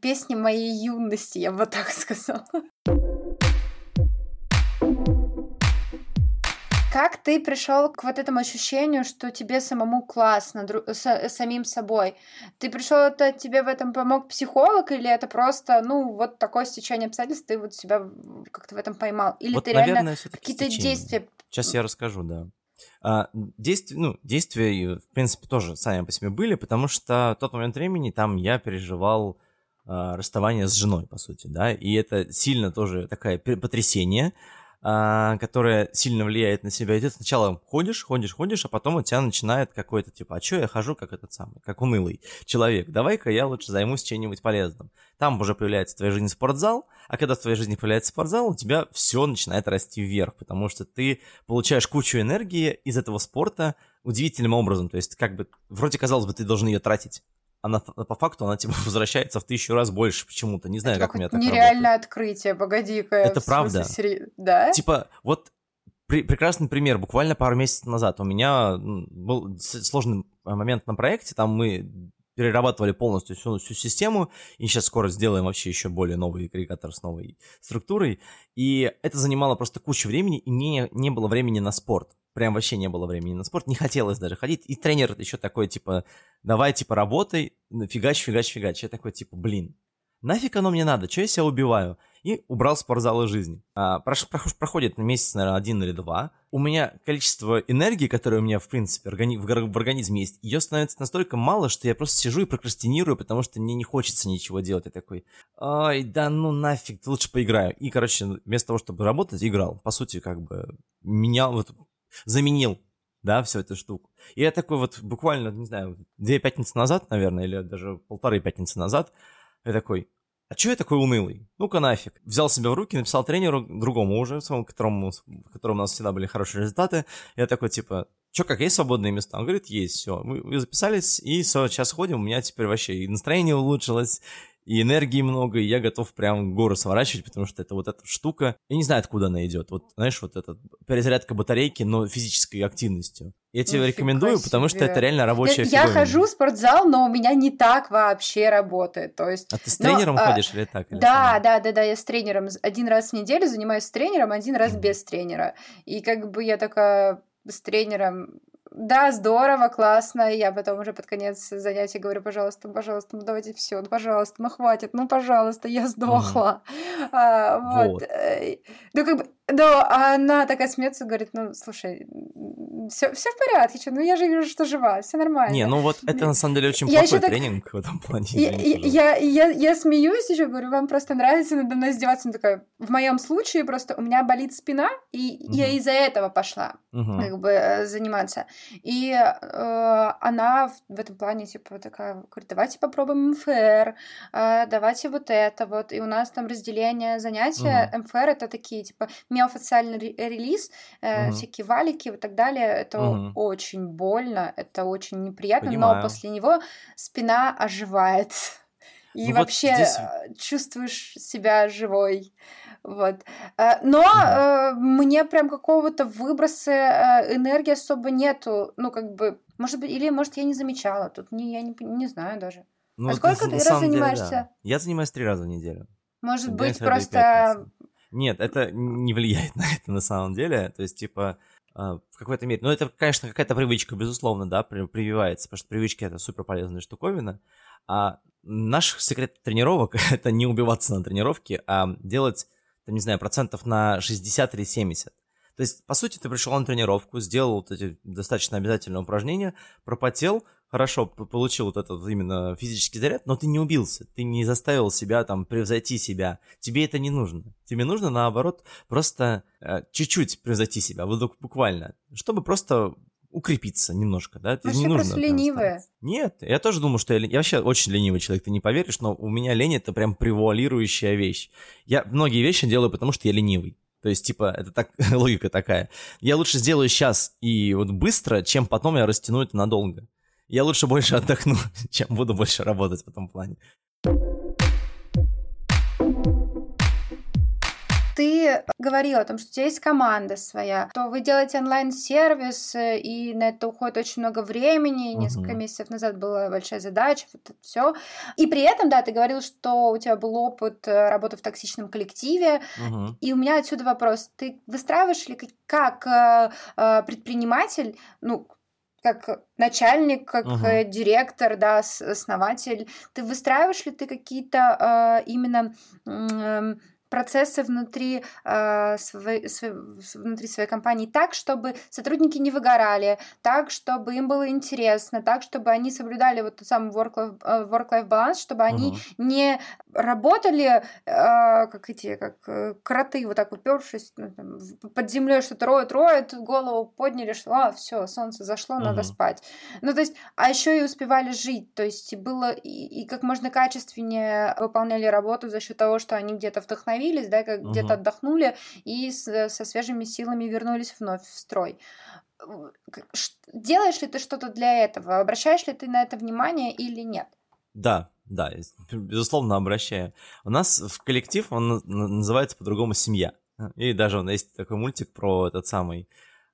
песни моей юности, я бы так сказала. Как ты пришел к вот этому ощущению, что тебе самому классно, дру- с- самим собой? Ты пришел, это тебе в этом помог психолог, или это просто, ну, вот такое стечение обстоятельств, ты вот себя как-то в этом поймал? Или вот, ты реально наверное, всё-таки какие-то стечение. действия Сейчас я расскажу, да. А, действия, ну, действия, в принципе, тоже сами по себе были, потому что в тот момент времени там я переживал э, расставание с женой, по сути, да, и это сильно тоже такое потрясение, а, которая сильно влияет на себя. И ты сначала ходишь, ходишь, ходишь, а потом у тебя начинает какой-то типа, а что я хожу как этот самый, как унылый человек, давай-ка я лучше займусь чем-нибудь полезным. Там уже появляется в твоей жизни спортзал, а когда в твоей жизни появляется спортзал, у тебя все начинает расти вверх, потому что ты получаешь кучу энергии из этого спорта удивительным образом. То есть, как бы, вроде казалось бы, ты должен ее тратить она по факту она тебе возвращается в тысячу раз больше почему-то. Не знаю, это как у меня так нереальное работает. открытие, погоди-ка. Это правда. Сери... Да? Типа, вот при, прекрасный пример. Буквально пару месяцев назад у меня был сложный момент на проекте. Там мы перерабатывали полностью всю, всю систему, и сейчас скоро сделаем вообще еще более новый агрегатор с новой структурой. И это занимало просто кучу времени, и мне не было времени на спорт прям вообще не было времени на спорт, не хотелось даже ходить. И тренер еще такой, типа, давай, типа, работай, фигач, фигач, фигач. Я такой, типа, блин, нафиг оно мне надо, что я себя убиваю? И убрал спортзал из жизни. А, прош, прош, проходит месяц, наверное, один или два. У меня количество энергии, которое у меня, в принципе, органи- в, в организме есть, ее становится настолько мало, что я просто сижу и прокрастинирую, потому что мне не хочется ничего делать. Я такой, ой, да ну нафиг, лучше поиграю. И, короче, вместо того, чтобы работать, играл. По сути, как бы менял, вот заменил, да, всю эту штуку. И я такой вот буквально, не знаю, две пятницы назад, наверное, или даже полторы пятницы назад, я такой, а чё я такой унылый? Ну-ка нафиг. Взял себя в руки, написал тренеру, другому уже, своему, которому, которому у нас всегда были хорошие результаты. Я такой, типа, чё, как, есть свободные места? Он говорит, есть, все. Мы записались, и все, сейчас ходим, у меня теперь вообще и настроение улучшилось, и энергии много, и я готов прям гору сворачивать, потому что это вот эта штука, я не знаю, откуда она идет. Вот, знаешь, вот эта перезарядка батарейки, но физической активностью. Я тебе рекомендую, себе. потому что это реально рабочая Я, я хожу в спортзал, но у меня не так вообще работает. То есть, а ты с тренером но, ходишь а, или так? Или да, сама? да, да, да, я с тренером. Один раз в неделю занимаюсь с тренером, один раз без тренера. И как бы я такая с тренером да, здорово, классно. Я потом уже под конец занятия говорю, пожалуйста, пожалуйста, ну давайте все, ну, пожалуйста, ну хватит, ну пожалуйста, я сдохла. Mm-hmm. А, вот. вот. Э, ну как бы, да, а она такая смеется, говорит, ну слушай, все, все в порядке, что, ну я же вижу, что жива, все нормально. Не, ну вот это на самом деле очень я плохой тренинг так... в этом плане. Я, я, я, я смеюсь еще, говорю, вам просто нравится надо мной издеваться. Она такая, в моем случае просто у меня болит спина, и угу. я из-за этого пошла угу. как бы э, заниматься. И э, она в, в этом плане типа такая, говорит, давайте попробуем МФР, э, давайте вот это вот. И у нас там разделение занятия. Угу. МФР это такие типа неофициальный релиз, э, угу. всякие валики и так далее это угу. очень больно, это очень неприятно, Понимаю. но после него спина оживает. И ну вообще вот здесь... Э, чувствуешь себя живой. Вот. Э, но угу. мне прям какого-то выброса энергии особо нету. Ну, как бы, может быть, или, может, я не замечала. Тут не, я не, не знаю даже. Ну, а сколько ты раз занимаешься? Деле, да. Я занимаюсь три раза в неделю. Может быть, просто... Нет, это не влияет на это на самом деле. То есть, типа, а, в какой-то мере. Ну, это, конечно, какая-то привычка, безусловно, да, прививается, потому что привычки — это супер полезная штуковина. А наш секрет тренировок — это не убиваться на тренировке, а делать, там, не знаю, процентов на 60 или 70. То есть, по сути, ты пришел на тренировку, сделал вот эти достаточно обязательные упражнения, пропотел, хорошо получил вот этот именно физический заряд, но ты не убился, ты не заставил себя там превзойти себя. Тебе это не нужно. Тебе нужно, наоборот, просто э, чуть-чуть превзойти себя, вот буквально, чтобы просто укрепиться немножко, да? Ты не нужно просто ленивая. Нет, я тоже думаю, что я, я вообще очень ленивый человек, ты не поверишь, но у меня лень это прям превуалирующая вещь. Я многие вещи делаю, потому что я ленивый. То есть, типа, это так, логика такая. Я лучше сделаю сейчас и вот быстро, чем потом я растяну это надолго я лучше больше отдохну, чем буду больше работать в этом плане. Ты говорила о том, что у тебя есть команда своя, то вы делаете онлайн-сервис, и на это уходит очень много времени. Uh-huh. Несколько месяцев назад была большая задача, вот это все. И при этом, да, ты говорил, что у тебя был опыт э, работы в токсичном коллективе. Uh-huh. И у меня отсюда вопрос: ты выстраиваешь ли как, э, э, предприниматель, ну как начальник, как угу. директор, да, основатель, ты выстраиваешь ли ты какие-то э, именно э, процессы внутри, э, своей, своей, внутри своей компании так, чтобы сотрудники не выгорали, так, чтобы им было интересно, так, чтобы они соблюдали вот тот самый work-life, э, work-life баланс, чтобы они uh-huh. не работали э, как эти, как э, кроты, вот так упершись ну, там, под землей что-то роют, роют, голову подняли, что а, все, солнце зашло, uh-huh. надо спать. Ну, то есть, а еще и успевали жить, то есть было и, и как можно качественнее выполняли работу за счет того, что они где-то вдохновились, да, как uh-huh. где-то отдохнули и с, со свежими силами вернулись вновь в строй. Делаешь ли ты что-то для этого? Обращаешь ли ты на это внимание или нет? Да, да, безусловно, обращаю. У нас в коллектив, он называется по-другому «Семья». И даже он есть такой мультик про этот самый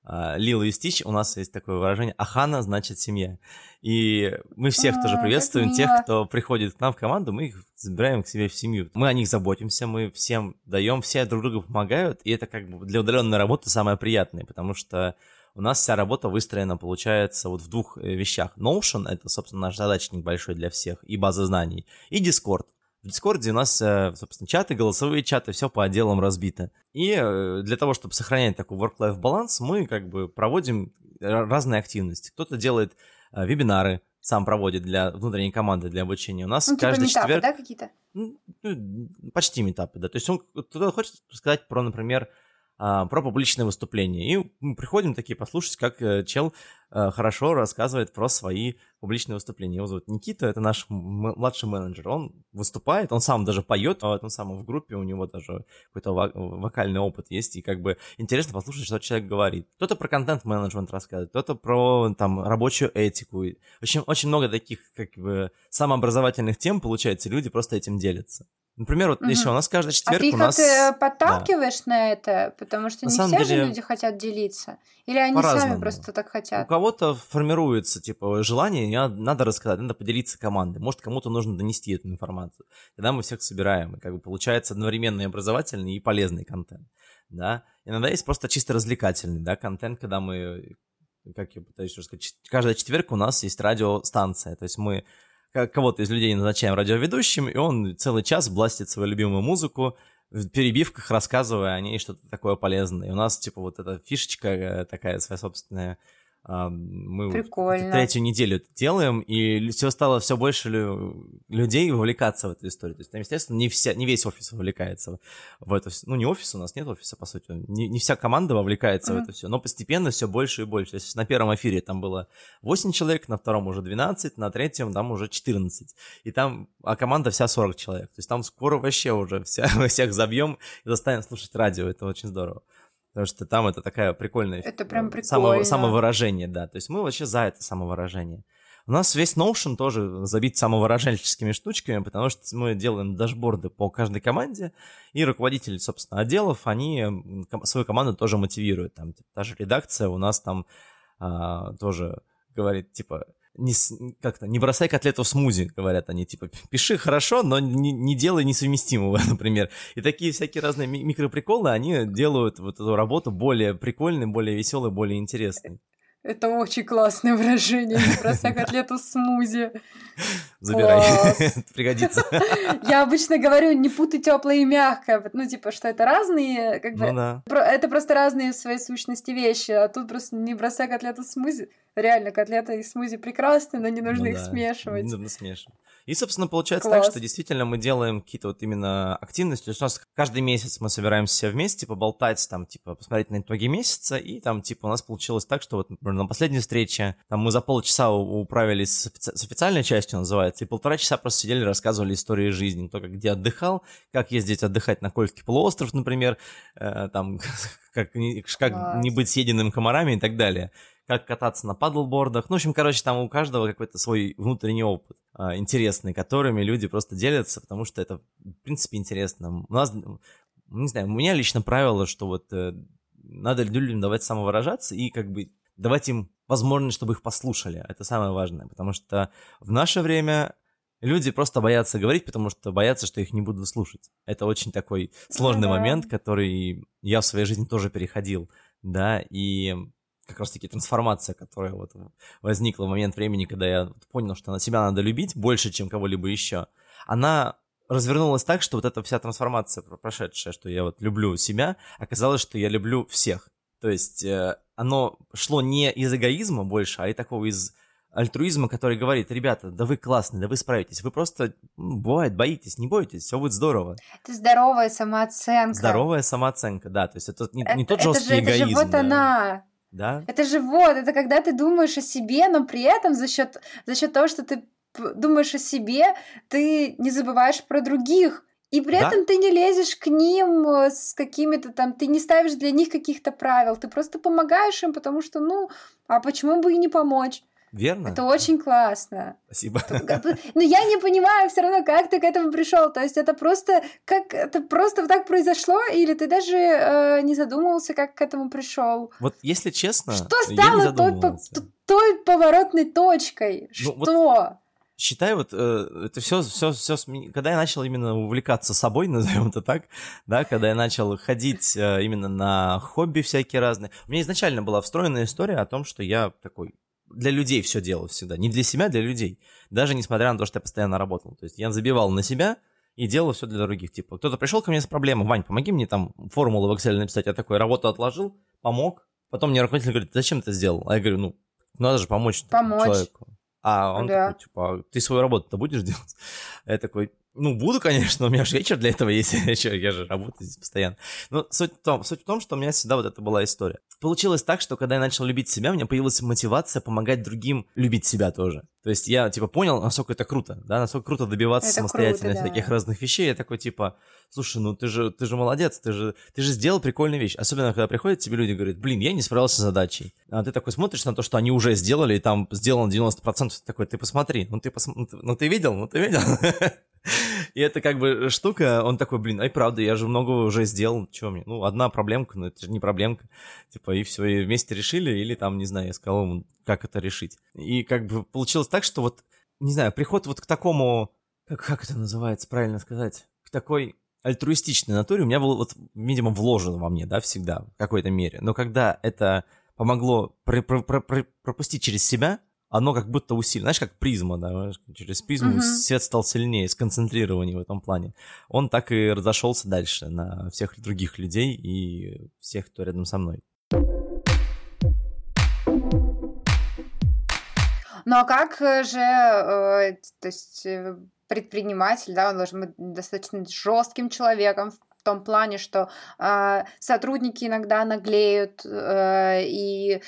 а, Лилу и Стич, у нас есть такое выражение «Ахана значит семья». И мы всех а, тоже приветствуем, тех, кто приходит к нам в команду, мы их забираем к себе в семью. Мы о них заботимся, мы всем даем, все друг другу помогают, и это как бы для удаленной работы самое приятное, потому что у нас вся работа выстроена, получается, вот в двух э, вещах. Notion — это, собственно, наш задачник большой для всех, и база знаний, и Discord. В Дискорде у нас, э, собственно, чаты, голосовые чаты, все по отделам разбито. И э, для того, чтобы сохранять такой work-life баланс, мы как бы проводим разные активности. Кто-то делает э, вебинары, сам проводит для внутренней команды для обучения. У нас ну, типа каждый метапы, четверг... да, какие-то? Ну, почти метапы, да. То есть он кто-то хочет рассказать про, например, про публичное выступление. И мы приходим такие послушать, как э, чел э, хорошо рассказывает про свои публичные выступления. Его зовут Никита, это наш младший менеджер. Он выступает, он сам даже поет в этом самом в группе, у него даже какой-то вокальный опыт есть, и как бы интересно послушать, что человек говорит. Кто-то про контент-менеджмент рассказывает, кто-то про там рабочую этику. Очень, очень много таких как бы самообразовательных тем, получается, люди просто этим делятся. Например, вот угу. еще у нас каждый четверг а ты у нас... А ты подталкиваешь да. на это? Потому что на не все деле, же люди хотят делиться. Или они сами просто так хотят? У кого-то формируется, типа, желание, надо рассказать, надо поделиться командой. Может, кому-то нужно донести эту информацию. Тогда мы всех собираем, и как бы получается одновременно и образовательный, и полезный контент, да. Иногда есть просто чисто развлекательный, да, контент, когда мы, как я пытаюсь рассказать, каждый четверг у нас есть радиостанция, то есть мы кого-то из людей назначаем радиоведущим, и он целый час бластит свою любимую музыку, в перебивках рассказывая о ней что-то такое полезное. И у нас, типа, вот эта фишечка э, такая своя собственная, мы Прикольно. третью неделю это делаем, и все стало все больше людей вовлекаться в эту историю. То есть, там, естественно, не, вся, не весь офис вовлекается в это все. Ну, не офис, у нас нет офиса, по сути. Не, не вся команда вовлекается mm-hmm. в это все, но постепенно все больше и больше. То есть на первом эфире там было 8 человек, на втором уже 12, на третьем там уже 14. И там, а команда вся 40 человек. То есть там скоро вообще уже вся, всех забьем и заставим слушать радио. Это очень здорово. Потому что там это такая прикольная... Это прям прикольно. Само, самовыражение, да. То есть мы вообще за это самовыражение. У нас весь Notion тоже забит самовыражальческими штучками, потому что мы делаем дашборды по каждой команде, и руководители, собственно, отделов, они свою команду тоже мотивируют. Там типа, та же редакция у нас там а, тоже говорит, типа, не, как-то, не бросай котлету в смузи, говорят они, типа, пиши хорошо, но не, не делай несовместимого, например. И такие всякие разные микроприколы, они делают вот эту работу более прикольной, более веселой, более интересной. Это очень классное выражение, не бросай котлету в смузи. Забирай, пригодится. Я обычно говорю, не путай теплое и мягкое, ну, типа, что это разные, как бы, ну, это просто разные в своей сущности вещи, а тут просто не бросай котлету в смузи. Реально, котлета и смузи прекрасны, но не нужно ну, их да. смешивать. Не нужно смешивать. И, собственно, получается Класс. так, что действительно мы делаем какие-то вот именно активности. То есть у нас каждый месяц мы собираемся вместе, поболтать, там, типа, посмотреть на итоги месяца, и там, типа, у нас получилось так, что вот, например, на последней встрече, там, мы за полчаса управились с, офици- с официальной частью, называется, и полтора часа просто сидели, рассказывали истории жизни, кто как где отдыхал, как ездить отдыхать на Кольский полуостров, например, э, там, как, не, как не быть съеденным комарами и так далее как кататься на падлбордах. Ну, в общем, короче, там у каждого какой-то свой внутренний опыт а, интересный, которыми люди просто делятся, потому что это, в принципе, интересно. У нас, не знаю, у меня лично правило, что вот э, надо людям давать самовыражаться и как бы давать им возможность, чтобы их послушали. Это самое важное, потому что в наше время люди просто боятся говорить, потому что боятся, что их не будут слушать. Это очень такой сложный момент, который я в своей жизни тоже переходил, да, и как раз-таки трансформация, которая вот возникла в момент времени, когда я понял, что на себя надо любить больше, чем кого-либо еще, она развернулось так, что вот эта вся трансформация прошедшая, что я вот люблю себя, оказалось, что я люблю всех. То есть э, оно шло не из эгоизма больше, а и такого из альтруизма, который говорит, ребята, да вы классные, да вы справитесь, вы просто, бывает, боитесь, не бойтесь, все будет здорово. Это здоровая самооценка. Здоровая самооценка, да, то есть это не, не тот жесткий это же, эгоизм. Это же вот да. она. Да? Это же вот, это когда ты думаешь о себе, но при этом за счет за счет того, что ты думаешь о себе, ты не забываешь про других. И при да? этом ты не лезешь к ним э, с какими-то там, ты не ставишь для них каких-то правил, ты просто помогаешь им, потому что, ну, а почему бы и не помочь? Верно. Это очень классно. Спасибо. Но я не понимаю все равно, как ты к этому пришел. То есть это просто как это просто так произошло, или ты даже э, не задумывался, как к этому пришел? Вот если честно, что стало той, той поворотной точкой? Ну, что? Вот считаю, вот э, это все, все, все, когда я начал именно увлекаться собой, назовем это так, да, когда я начал ходить э, именно на хобби всякие разные, у меня изначально была встроенная история о том, что я такой для людей все делал всегда. Не для себя, а для людей. Даже несмотря на то, что я постоянно работал. То есть я забивал на себя и делал все для других. Типа, кто-то пришел ко мне с проблемой, Вань, помоги мне там формулу в Excel написать. Я такой работу отложил, помог. Потом мне руководитель говорит, зачем ты сделал? А я говорю, ну, надо же помочь, помочь. человеку. А он да. такой, типа, «А ты свою работу-то будешь делать? Я такой, ну, буду, конечно, у меня же вечер для этого есть, я же работаю здесь постоянно. Но суть в, том, суть в том, что у меня всегда вот это была история. Получилось так, что когда я начал любить себя, у меня появилась мотивация помогать другим любить себя тоже. То есть я, типа, понял, насколько это круто, да, насколько круто добиваться это самостоятельно круто, да. таких разных вещей. Я такой, типа, слушай, ну ты же, ты же молодец, ты же, ты же сделал прикольную вещь. Особенно, когда приходят тебе люди и говорят, блин, я не справился с задачей. А ты такой смотришь на то, что они уже сделали, и там сделано 90%, такой, ты посмотри, ну ты, пос... ну ты видел, ну ты видел. И это как бы штука, он такой, блин, ай, правда, я же много уже сделал, что мне? Ну, одна проблемка, но это же не проблемка. Типа, и все, и вместе решили, или там, не знаю, я сказал ему, как это решить. И как бы получилось так, что вот, не знаю, приход вот к такому, как, как это называется, правильно сказать, к такой альтруистичной натуре у меня был, вот, видимо, вложен во мне, да, всегда, в какой-то мере. Но когда это помогло про про про пропустить через себя, оно как будто усилено. Знаешь, как призма, да, через призму uh-huh. свет стал сильнее, сконцентрированнее в этом плане. Он так и разошелся дальше на всех других людей и всех, кто рядом со мной. Ну а как же, э, то есть э, предприниматель, да, он должен быть достаточно жестким человеком в том плане, что э, сотрудники иногда наглеют, э, и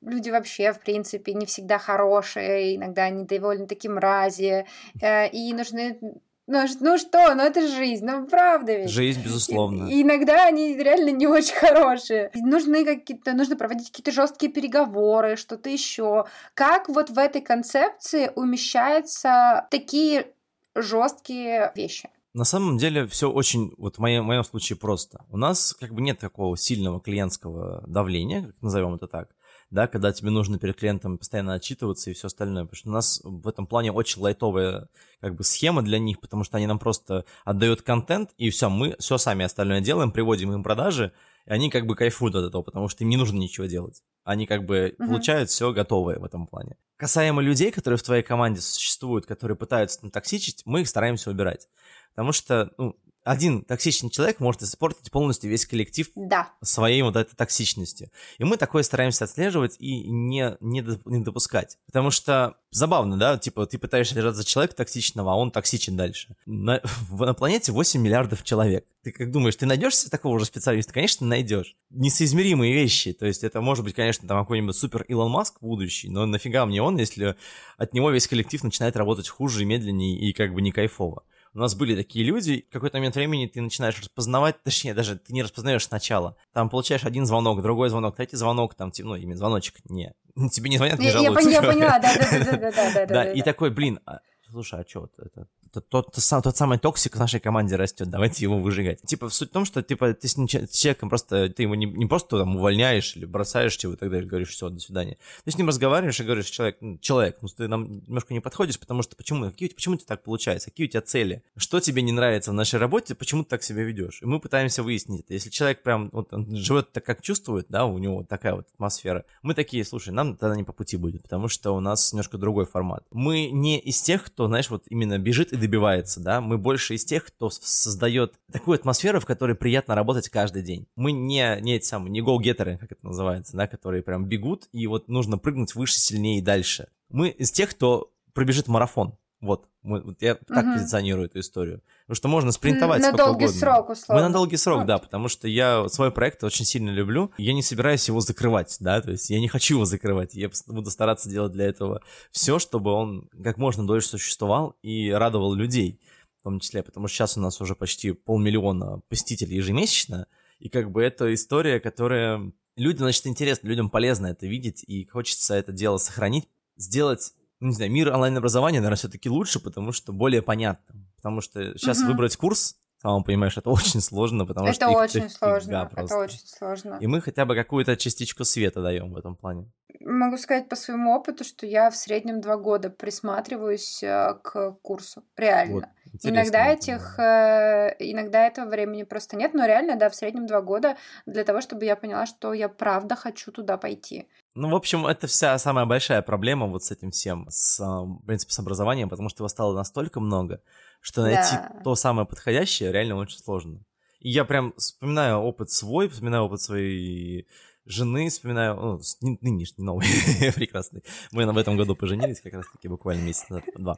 люди вообще, в принципе, не всегда хорошие, иногда они довольно-таки мрази, э, и нужны ну, ну что, ну это жизнь, ну правда ведь. Жизнь, безусловно. И, иногда они реально не очень хорошие. Нужны какие-то, нужно проводить какие-то жесткие переговоры, что-то еще. Как вот в этой концепции умещаются такие жесткие вещи? На самом деле все очень, вот в моем, в моем случае просто. У нас как бы нет такого сильного клиентского давления, как назовем это так, да, когда тебе нужно перед клиентом постоянно отчитываться и все остальное, потому что у нас в этом плане очень лайтовая как бы схема для них, потому что они нам просто отдают контент, и все, мы все сами остальное делаем, приводим им продажи, и они как бы кайфуют от этого, потому что им не нужно ничего делать. Они как бы uh-huh. получают все готовое в этом плане. Касаемо людей, которые в твоей команде существуют, которые пытаются токсичить, мы их стараемся убирать. Потому что, ну, один токсичный человек может испортить полностью весь коллектив да. своей вот этой токсичностью. И мы такое стараемся отслеживать и не, не, не допускать. Потому что забавно, да, типа ты пытаешься держаться за человека токсичного, а он токсичен дальше. На, на планете 8 миллиардов человек. Ты как думаешь, ты найдешь себе такого же специалиста? Конечно, найдешь. Несоизмеримые вещи. То есть это может быть, конечно, там какой-нибудь супер Илон Маск будущий, но нафига мне он, если от него весь коллектив начинает работать хуже и медленнее и как бы не кайфово у нас были такие люди, в какой-то момент времени ты начинаешь распознавать, точнее, даже ты не распознаешь сначала. Там получаешь один звонок, другой звонок, третий звонок, там, ну, именно звоночек, не, тебе не звонят, не жалуются. Я поняла, да-да-да. Да, и такой, блин, а, слушай, а что это? Тот, тот, тот, тот самый токсик в нашей команде растет, давайте его выжигать. Типа, суть в том, что типа, ты с, человеком просто, ты его не, не просто там увольняешь или бросаешь его и так далее, говоришь, все, до свидания. Ты с ним разговариваешь и говоришь, человек, ну, человек, ну ты нам немножко не подходишь, потому что почему, какие, почему тебе так получается, какие у тебя цели, что тебе не нравится в нашей работе, почему ты так себя ведешь. И мы пытаемся выяснить это. Если человек прям вот, он живет так, как чувствует, да, у него такая вот атмосфера, мы такие, слушай, нам тогда не по пути будет, потому что у нас немножко другой формат. Мы не из тех, кто, знаешь, вот именно бежит и добивается, да, мы больше из тех, кто создает такую атмосферу, в которой приятно работать каждый день. Мы не, не эти самые, не гоу-геттеры, как это называется, да, которые прям бегут, и вот нужно прыгнуть выше, сильнее и дальше. Мы из тех, кто пробежит марафон. Вот, мы, вот я так угу. позиционирую эту историю. Потому что можно спринтовать на сколько долгий угодно. срок, условно. Мы на долгий срок, вот. да, потому что я свой проект очень сильно люблю. Я не собираюсь его закрывать, да, то есть я не хочу его закрывать. Я буду стараться делать для этого все, чтобы он как можно дольше существовал и радовал людей в том числе, потому что сейчас у нас уже почти полмиллиона посетителей ежемесячно, и как бы это история, которая людям, значит, интересно, людям полезно это видеть, и хочется это дело сохранить, сделать ну, не знаю, мир онлайн-образования, наверное, все-таки лучше, потому что более понятно. Потому что сейчас угу. выбрать курс, сам понимаешь, это очень сложно, потому это что очень сложно, это очень сложно. И мы хотя бы какую-то частичку света даем в этом плане. Могу сказать по своему опыту, что я в среднем два года присматриваюсь э, к курсу, реально. Вот. иногда этих, э, иногда этого времени просто нет, но реально, да, в среднем два года для того, чтобы я поняла, что я правда хочу туда пойти. Ну, в общем, это вся самая большая проблема вот с этим всем, с, в принципе, с образованием, потому что его стало настолько много, что найти да. то самое подходящее реально очень сложно. И я прям вспоминаю опыт свой, вспоминаю опыт своей жены, вспоминаю, ну, нынешний, новый, прекрасный. Мы в этом году поженились как раз-таки буквально месяц два.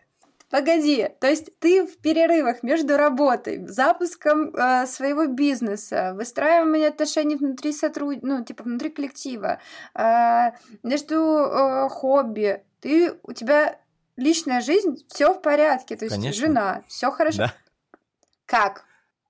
Погоди, то есть ты в перерывах между работой, запуском э, своего бизнеса, выстраиванием отношений внутри сотруд... ну, типа внутри коллектива, э, между э, хобби, ты, у тебя личная жизнь, все в порядке, то есть Конечно. жена, все хорошо. Да. Как?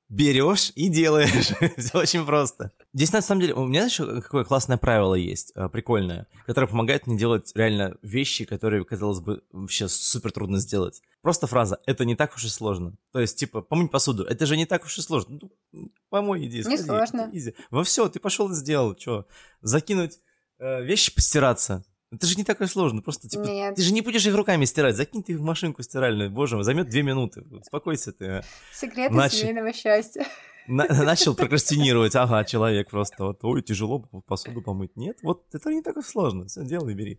берешь и делаешь. Все очень просто. Здесь, на самом деле, у меня еще какое классное правило есть, э, прикольное, которое помогает мне делать реально вещи, которые, казалось бы, вообще супер трудно сделать. Просто фраза «это не так уж и сложно». То есть, типа, помыть посуду, это же не так уж и сложно. Ну, помой, иди, сходи. Не сложно. Иди. Во все, ты пошел и сделал. Что? Закинуть э, вещи постираться. Это же не такое сложно, просто типа, Нет. ты же не будешь их руками стирать, закинь ты их в машинку стиральную, боже мой, займет две минуты, успокойся ты. А. Секреты Нач... семейного счастья. На- начал прокрастинировать, ага, человек просто вот, ой, тяжело посуду помыть. Нет, вот это не так сложно, все, делай, бери.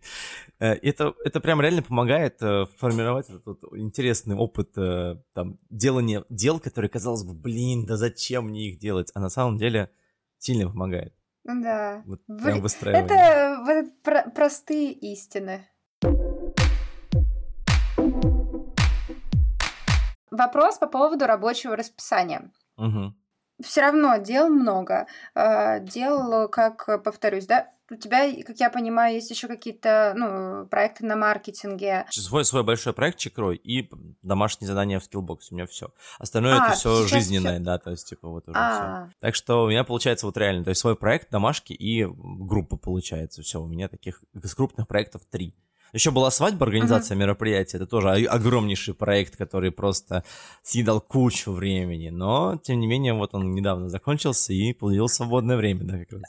Э, это, это прям реально помогает э, формировать этот вот интересный опыт э, там, делания дел, которые, казалось бы, блин, да зачем мне их делать, а на самом деле сильно помогает. Да. Вот прям выстраивание. Это вот про- простые истины. Вопрос по поводу рабочего расписания. Угу. Все равно дел много. А, дел, как повторюсь, да, у тебя, как я понимаю, есть еще какие-то ну, проекты на маркетинге. Свой, свой большой проект Чекрой и домашние задания в Skillbox. У меня все. Остальное а, это все жизненное, всё... да, то есть, типа, вот уже а. все. Так что у меня получается вот реально, то есть свой проект, домашки и группа получается. Все, у меня таких из крупных проектов три. Еще была свадьба, организация uh-huh. мероприятия. Это тоже огромнейший проект, который просто съедал кучу времени. Но, тем не менее, вот он недавно закончился и появилось свободное время, да, как раз.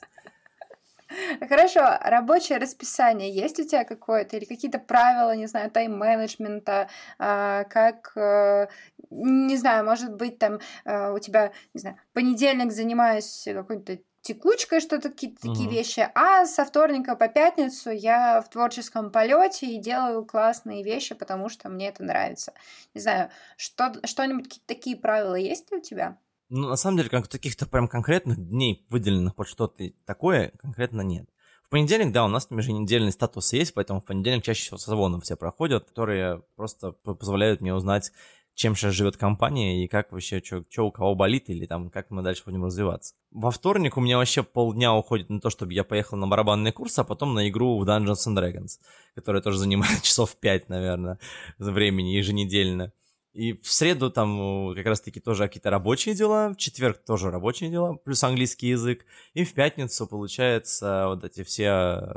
Хорошо, рабочее расписание есть у тебя какое-то или какие-то правила, не знаю, тайм-менеджмента, а, как, э, не знаю, может быть, там э, у тебя, не знаю, понедельник занимаюсь какой-то текучкой, что-то какие-то uh-huh. такие вещи, а со вторника по пятницу я в творческом полете и делаю классные вещи, потому что мне это нравится. Не знаю, что, что-нибудь, какие-то такие правила есть ли у тебя? Ну, на самом деле, как таких-то прям конкретных дней, выделенных под что-то такое, конкретно нет. В понедельник, да, у нас там еженедельный статус есть, поэтому в понедельник чаще всего созвоны все проходят, которые просто позволяют мне узнать, чем сейчас живет компания и как вообще, что у кого болит или там как мы дальше будем развиваться. Во вторник у меня вообще полдня уходит на то, чтобы я поехал на барабанный курс, а потом на игру в Dungeons and Dragons, которая тоже занимает часов 5, наверное, времени еженедельно. И в среду там как раз-таки тоже какие-то рабочие дела, в четверг тоже рабочие дела, плюс английский язык. И в пятницу, получается, вот эти все э,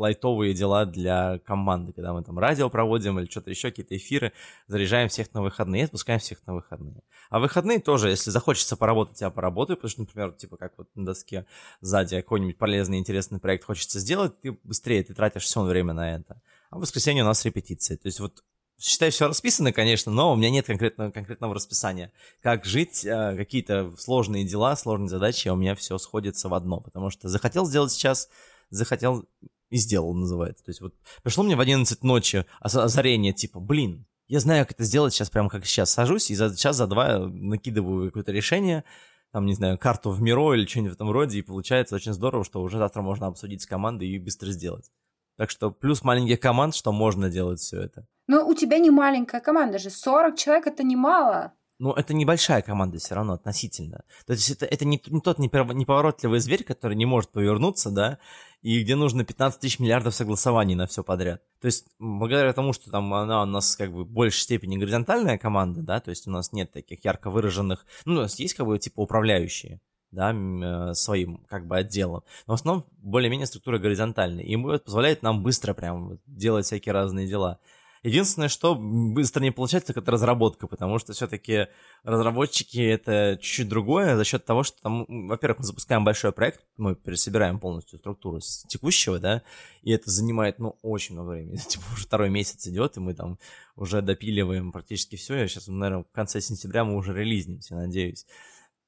лайтовые дела для команды, когда мы там радио проводим или что-то еще, какие-то эфиры, заряжаем всех на выходные, отпускаем всех на выходные. А выходные тоже, если захочется поработать, я поработаю, потому что, например, типа как вот на доске сзади какой-нибудь полезный, интересный проект хочется сделать, ты быстрее, ты тратишь все время на это. А в воскресенье у нас репетиции. То есть вот считаю, все расписано, конечно, но у меня нет конкретного, конкретного расписания. Как жить, э, какие-то сложные дела, сложные задачи, а у меня все сходится в одно. Потому что захотел сделать сейчас, захотел и сделал, называется. То есть вот пришло мне в 11 ночи озарение, типа, блин, я знаю, как это сделать сейчас, прямо как сейчас. Сажусь и за час, за два накидываю какое-то решение, там, не знаю, карту в Миро или что-нибудь в этом роде, и получается очень здорово, что уже завтра можно обсудить с командой и быстро сделать. Так что плюс маленьких команд, что можно делать все это. Но у тебя не маленькая команда же, 40 человек это немало. Ну, это небольшая команда все равно относительно. То есть это, это не, не тот неповоротливый зверь, который не может повернуться, да, и где нужно 15 тысяч миллиардов согласований на все подряд. То есть благодаря тому, что там она у нас как бы в большей степени горизонтальная команда, да, то есть у нас нет таких ярко выраженных, ну, у нас есть как бы типа управляющие, да, э, своим как бы отделом. Но в основном более-менее структура горизонтальная. И это позволяет нам быстро прям делать всякие разные дела. Единственное, что быстро не получается, так это разработка, потому что все-таки разработчики это чуть-чуть другое за счет того, что там, во-первых, мы запускаем большой проект, мы пересобираем полностью структуру с текущего, да, и это занимает, ну, очень много времени. Типа уже второй месяц идет, и мы там уже допиливаем практически все. Я сейчас, наверное, в конце сентября мы уже релизнимся, надеюсь.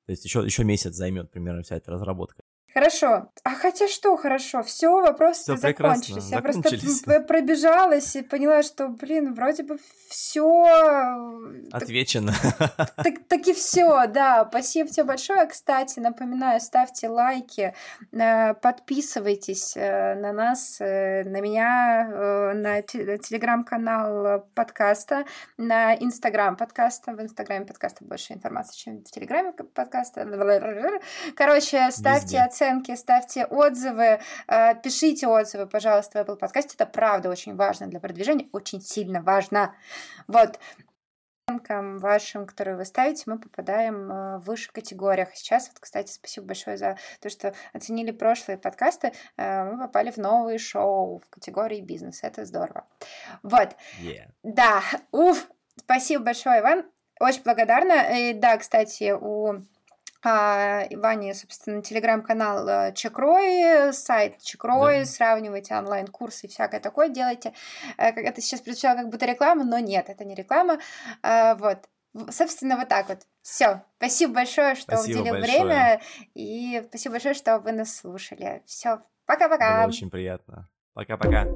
То есть еще, еще месяц займет примерно вся эта разработка. Хорошо. А хотя что хорошо? Все, вопросы закончились. Я просто пробежалась и поняла, что, блин, вроде бы все э, Отвечено. Так, так, так и все, да. Спасибо тебе большое. Кстати, напоминаю, ставьте лайки, э, подписывайтесь э, на нас, на меня, на телеграм-канал подкаста, на инстаграм подкаста. В инстаграме подкаста больше информации, чем в телеграме подкаста. Короче, ставьте оценки оценки, ставьте отзывы, э, пишите отзывы, пожалуйста, в Apple подкасте. Это правда очень важно для продвижения, очень сильно важно. Вот оценкам вашим, которые вы ставите, мы попадаем э, в выше категориях. Сейчас, вот, кстати, спасибо большое за то, что оценили прошлые подкасты. Э, мы попали в новые шоу в категории бизнес. Это здорово. Вот. Yeah. Да. Уф. Спасибо большое, Иван. Очень благодарна. И да, кстати, у Ване, собственно, телеграм-канал э, Чекрой, сайт Чекрой, да. сравнивайте онлайн-курсы и всякое такое делайте. Э, это сейчас прозвучало как будто реклама, но нет, это не реклама. А, вот. Собственно, вот так вот. Все. Спасибо большое, что спасибо уделил большое. время. И спасибо большое, что вы нас слушали. Все. Пока-пока. Было очень приятно. Пока-пока.